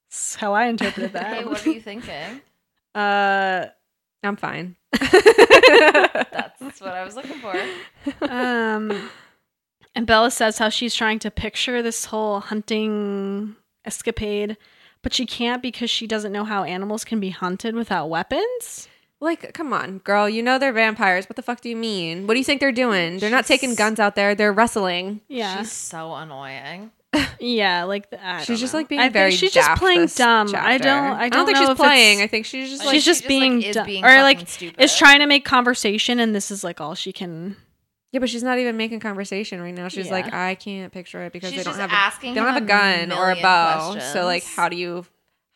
That's how I interpreted that. Hey, what are you thinking? uh, I'm fine. That's what I was looking for. um, and Bella says how she's trying to picture this whole hunting escapade, but she can't because she doesn't know how animals can be hunted without weapons. Like, come on, girl. You know they're vampires. What the fuck do you mean? What do you think they're doing? They're not taking guns out there. They're wrestling. Yeah, She's so annoying. yeah, like the, I She's don't just know. like being I think very. she's just playing this dumb. I chapter. don't. I don't, think know she's playing. I think she's just Like, like. she's she just just, being like, dumb, being or like fucking stupid. is trying to make conversation, and this is like all she can. Yeah, but she's not even making conversation right now. She's Yeah. like, I can't picture it because She's they don't just have a, they don't have him a a gun or a million bow. So like, how do you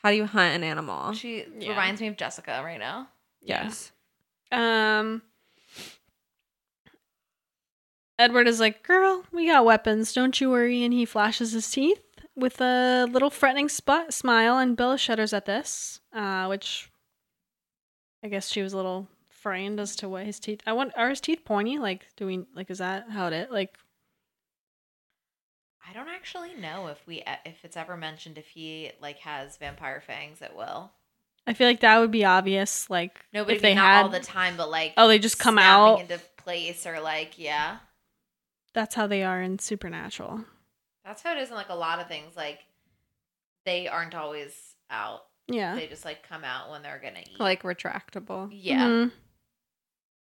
how do you hunt an animal? She Yeah. reminds me of Jessica right now. yes. Um, Edward is like, "Girl, we got weapons. Don't you worry." And he flashes his teeth with a little threatening spot smile, and Bella shudders at this, uh, which I guess she was a little frightened as to what his teeth. I want are his teeth pointy? Like, do we like? Is that how it? Like, I don't actually know if we if it's ever mentioned if he like has vampire fangs at will. I feel like that would be obvious. Like, No, but if they not had all the time, but like Oh, they just come out? into place or like yeah. that's how they are in Supernatural. That's how it is in like a lot of things. Like they aren't always out. Yeah. They just like come out when they're gonna eat. Like retractable. yeah. Mhm.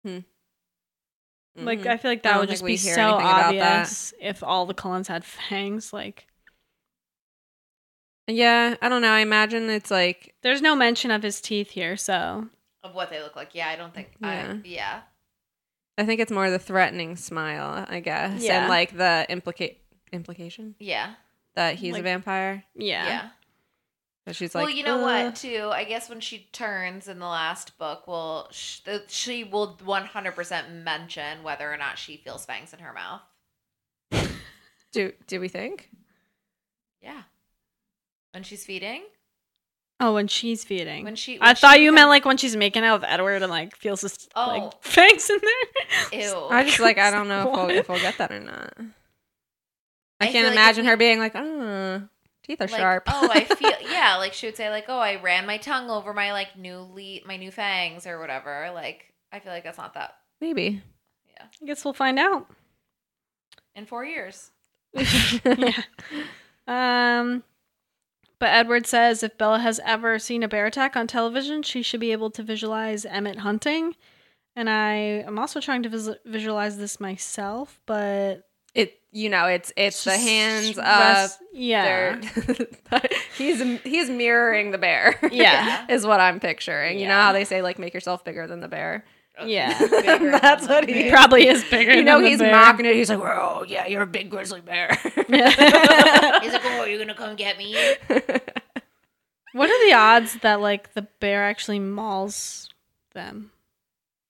Hmm. Like Mhm. I feel like that would just be so anything about that. obvious if all the Cullens had fangs. Like Yeah, I don't know. I imagine it's like there's no mention of his teeth here, so Of what they look like. Yeah, I don't think. Yeah. I, yeah. I think it's more the threatening smile, I guess, Yeah. and like the implicate implication Yeah. that he's a vampire. yeah. Yeah. That she's like, well, you know "Uh." what? Too, I guess when she turns in the last book, well, sh- the, she will one hundred percent mention whether or not she feels fangs in her mouth. Do do we think? Yeah. When she's feeding. Oh, when she's feeding. When she- I when thought she you meant like when she's making out with Edward and like feels his Oh. like fangs in there. Ew. I just like I don't know if we'll, if we'll get that or not. I, I can't feel like if imagine we- her being like, oh, teeth are like, sharp. oh, I feel yeah, like she would say like, oh, I ran my tongue over my like newly my new fangs or whatever. Like, I feel like that's not that maybe. Yeah. I guess we'll find out. in four years. yeah. Um, but Edward says if Bella has ever seen a bear attack on television, she should be able to visualize Emmett hunting. And I am also trying to vis- visualize this myself, but It you know it's it's the hands of yeah. he's he's mirroring the bear. Yeah. is what I'm picturing. You know how they say like make yourself bigger than the bear. Uh, yeah. That's what he He bear. probably is bigger. You know than the he's bear. mocking it. He's like, "Oh yeah, you're a big grizzly bear." He's like, oh, are you gonna come get me? What are the odds that like the bear actually mauls them?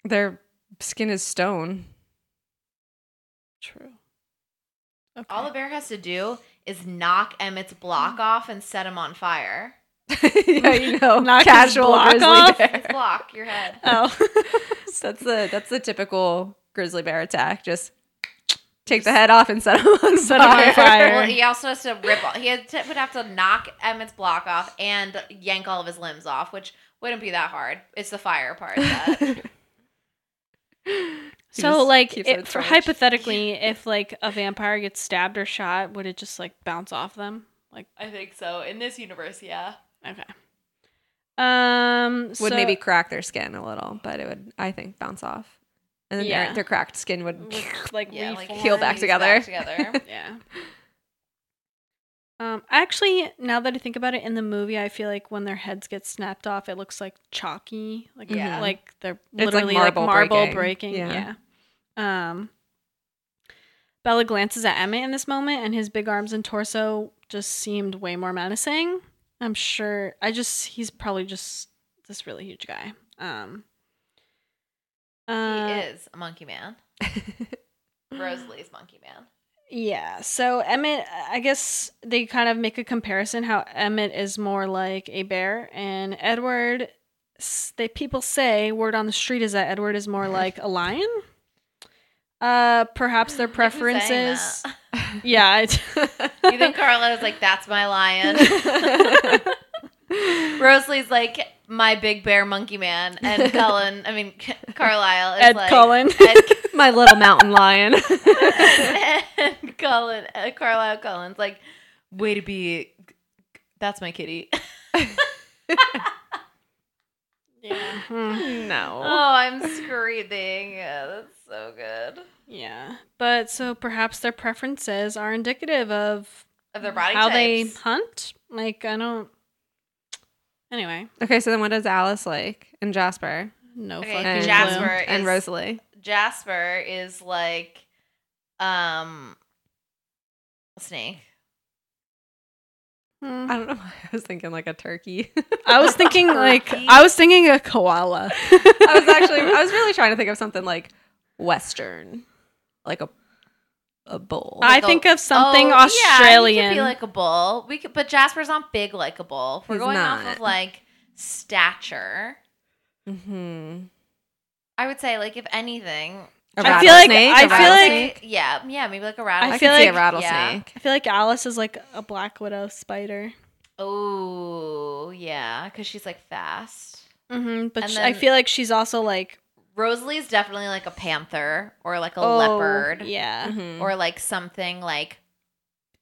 Their skin is stone. True. All the bear has to do is knock Emmett's block mm. off and set him on fire. yeah, you know, Knock his casual block grizzly off? His bear. block, your head. Oh. That's the that's the typical grizzly bear attack. Just take the head off and set him on Set him on fire. fire. Well, he also has to rip. All, he had to, would have to knock Emmett's block off and yank all of his limbs off, which wouldn't be that hard. It's the fire part that. He So like it it, for hypothetically, if like a vampire gets stabbed or shot, would it just like bounce off them? Like I think so. In this universe, yeah. okay. Um would so- maybe crack their skin a little, but it would I think bounce off, and then Yeah. their their cracked skin would. would, like Yeah, like. Heal back fuse together. together. Yeah. Um actually now that I think about it in the movie I feel like when their heads get snapped off it looks like chalky like Yeah. like they're literally like marble marble, breaking. breaking. Yeah. Yeah. Um Bella glances at Emmett in this moment and his big arms and torso just seemed way more menacing. I'm sure I just he's probably just this really huge guy. Um he uh, is a monkey man. Rosalie's monkey man. Yeah. So Emmett, I guess they kind of make a comparison how Emmett is more like a bear, and Edward. They people say word on the street is that Edward is more like a lion. Uh, perhaps their preferences. Yeah. I- You think Carla is like, "That's my lion." Rosalie's like my big bear monkey man, and Cullen, I mean Carlisle is Ed like Cullen. Ed, My little mountain lion. and Cullen, uh, Carlisle Cullen's like, way to be. That's my kitty. Yeah. No. Oh, I'm screaming. Yeah, that's so good. Yeah. But so perhaps their preferences are indicative of Of their body how they hunt. Like I don't. Anyway, Okay, so then what does Alice like and Jasper no Okay, fucking and clue. Jasper and is- Rosalie? Jasper is like um a snake. Hmm. I don't know why I was thinking like a turkey. I was thinking like Turkey. I was thinking a koala. I was actually I was really trying to think of something like Western, like a a bull. I Like a- think of something Oh, Yeah, Australian. he could be like a bull. We could, but Jasper's not big like a bull. We're He's going off of like stature, mm-hmm. I would say like if anything, A I feel like- rattlesnake? I A feel like- rattlesnake? yeah, yeah, maybe like a I rattlesnake. I feel could see a like- rattlesnake. I feel like Alice is like a black widow spider. Oh yeah, because she's like fast. Mm-hmm, but And sh- I feel like she's also like Rosalie's definitely like a panther or like a oh, leopard. Yeah. Mhm. or like something like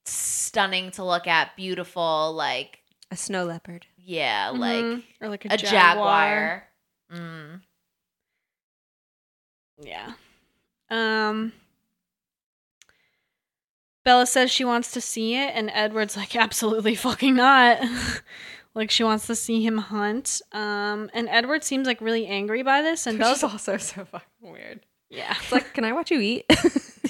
stunning to look at, beautiful, like a snow leopard. yeah, like Mhm. or like a, a jaguar. jaguar. Mm. Yeah. Um. Bella says she wants to see it, and Edward's like, absolutely fucking not. like she wants to see him hunt. Um, and Edward seems like really angry by this, and Which is Bella's also so fucking weird. yeah. It's like, can I watch you eat?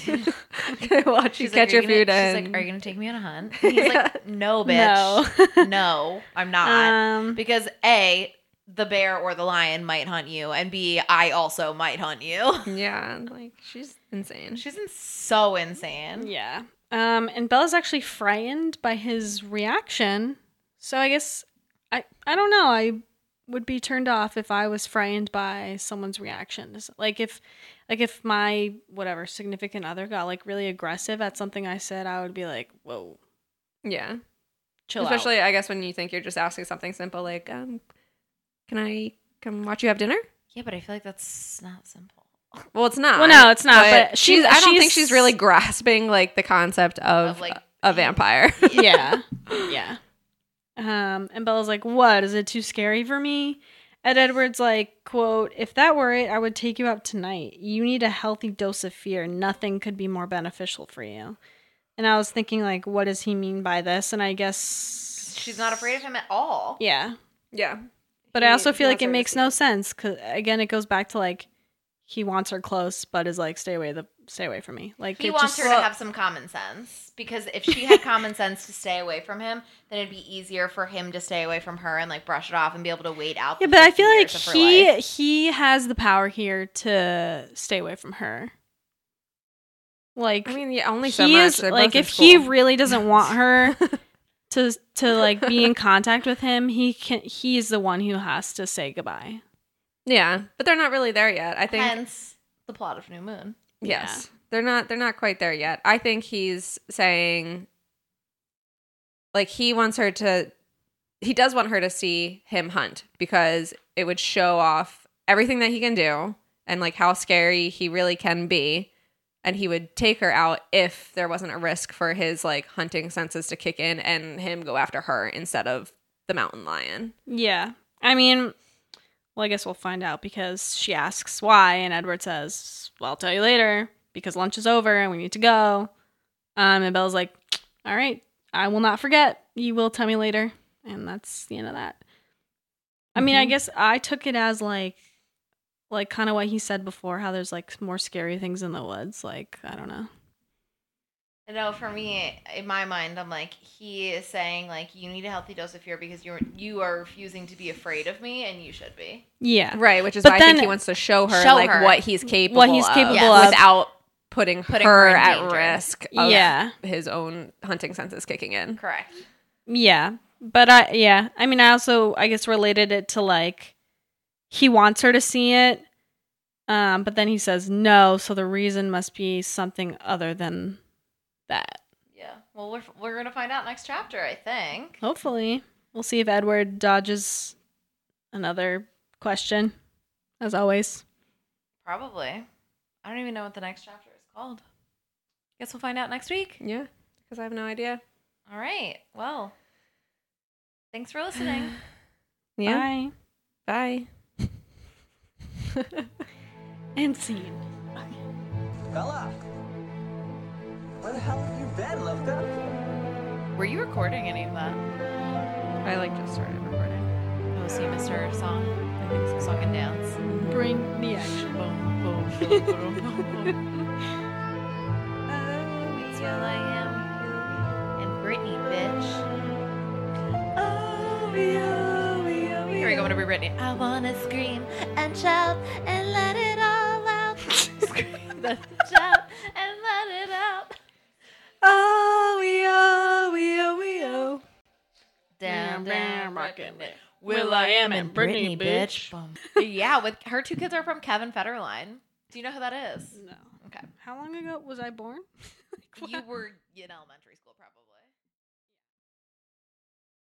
can I watch you She's catch your "Are you food? gonna-" She's and... like, "Are you gonna take me on a hunt?" And he's like, "No, No. bitch, no, I'm not." Um, because a the bear or the lion might hunt you, and b I also might hunt you. yeah, like she's insane. She's in- so insane. yeah. Um, and Bella's actually frightened by his reaction. So I guess I I don't know. I would be turned off if I was frightened by someone's reactions. Like if like if my whatever significant other got like really aggressive at something I said, I would be like, "Whoa, yeah, chill especially out." I guess when you think you're just asking something simple like, um, can I come watch you have dinner? Yeah, but I feel like that's not simple. Well, it's not. Well, no, it's not, but she's. she's- I don't think she's- she's really grasping like the concept of, Of, like, a vampire. yeah. Yeah. Um, and Bella's like, "What? Is it too scary for me?" And Edward's like, "Quote: If that were it, I would take you out tonight. You need a healthy dose of fear. Nothing could be more beneficial for you." And I was thinking, like, what does he mean by this? And I guess She's not afraid of him at all. Yeah, yeah, but He- I also feel like it makes no sense because again, it goes back to like he wants her close, but is like, "Stay away the stay away from me." Like He wants just- her to have some common sense because if she had common sense to stay away from him, then it'd be easier for him to stay away from her and like brush it off and be able to wait out. Yeah, but I feel like years of her he he has the power here to stay away from her. Like I mean, yeah, only so he much. is They're like if he really doesn't want her to to like be in contact with him, he can he's the one who has to say goodbye. yeah, but they're not really there yet. I think Hence the plot of New Moon. Yes. They're not they're not quite there yet. I think he's saying like he wants her to he does want her to see him hunt because it would show off everything that he can do and like how scary he really can be and he would take her out if there wasn't a risk for his like hunting senses to kick in and him go after her instead of the mountain lion. Yeah. I mean, well, I guess we'll find out because she asks why, and Edward says, Well, I'll tell you later because lunch is over and we need to go. Um, and Bella's like, All right, I will not forget. You will tell me later. And that's the end of that. I mean, I Mhm. guess I took it as like, like kind of what he said before, how there's like more scary things in the woods. Like, I don't know. I know for me, in my mind, I'm like he is saying like you need a healthy dose of fear because you're you are refusing to be afraid of me and you should be. Yeah. Right, which is But why I think he wants to show her Show like her. what he's capable What he's capable of. without putting, Putting her, her at danger. risk of Yeah. his own hunting senses kicking in. Correct. Yeah. But I yeah, I mean I also I guess related it to like he wants her to see it. Um but then he says no, so the reason must be something other than that. Yeah. Well, we're we're gonna find out next chapter, I think. Hopefully. We'll see if Edward dodges another question as always. Probably. I don't even know what the next chapter is called. Guess we'll find out next week. Yeah, because I have no idea. All right. Well, Thanks for listening. Yeah. Bye. Bye. And scene. Bella! Where the hell have you been, Lifka? Were you recording any of that? I like just started recording. Oh, so you missed her song? I think so. Song and dance. Bring the action. Boom, boom, boom, boom, boom, boom. Oh, it's all I am. And Britney, bitch. Oh, oh, oh, Here we go. I'm gonna be Britney. I wanna scream and shout and let it all out. scream and shout Down, down, rockin' it. will.i.am and Britney, bitch. Boom. yeah, with her two kids are from Kevin Federline. Do you know who that is? No. Okay. How long ago was I born? You were in elementary school.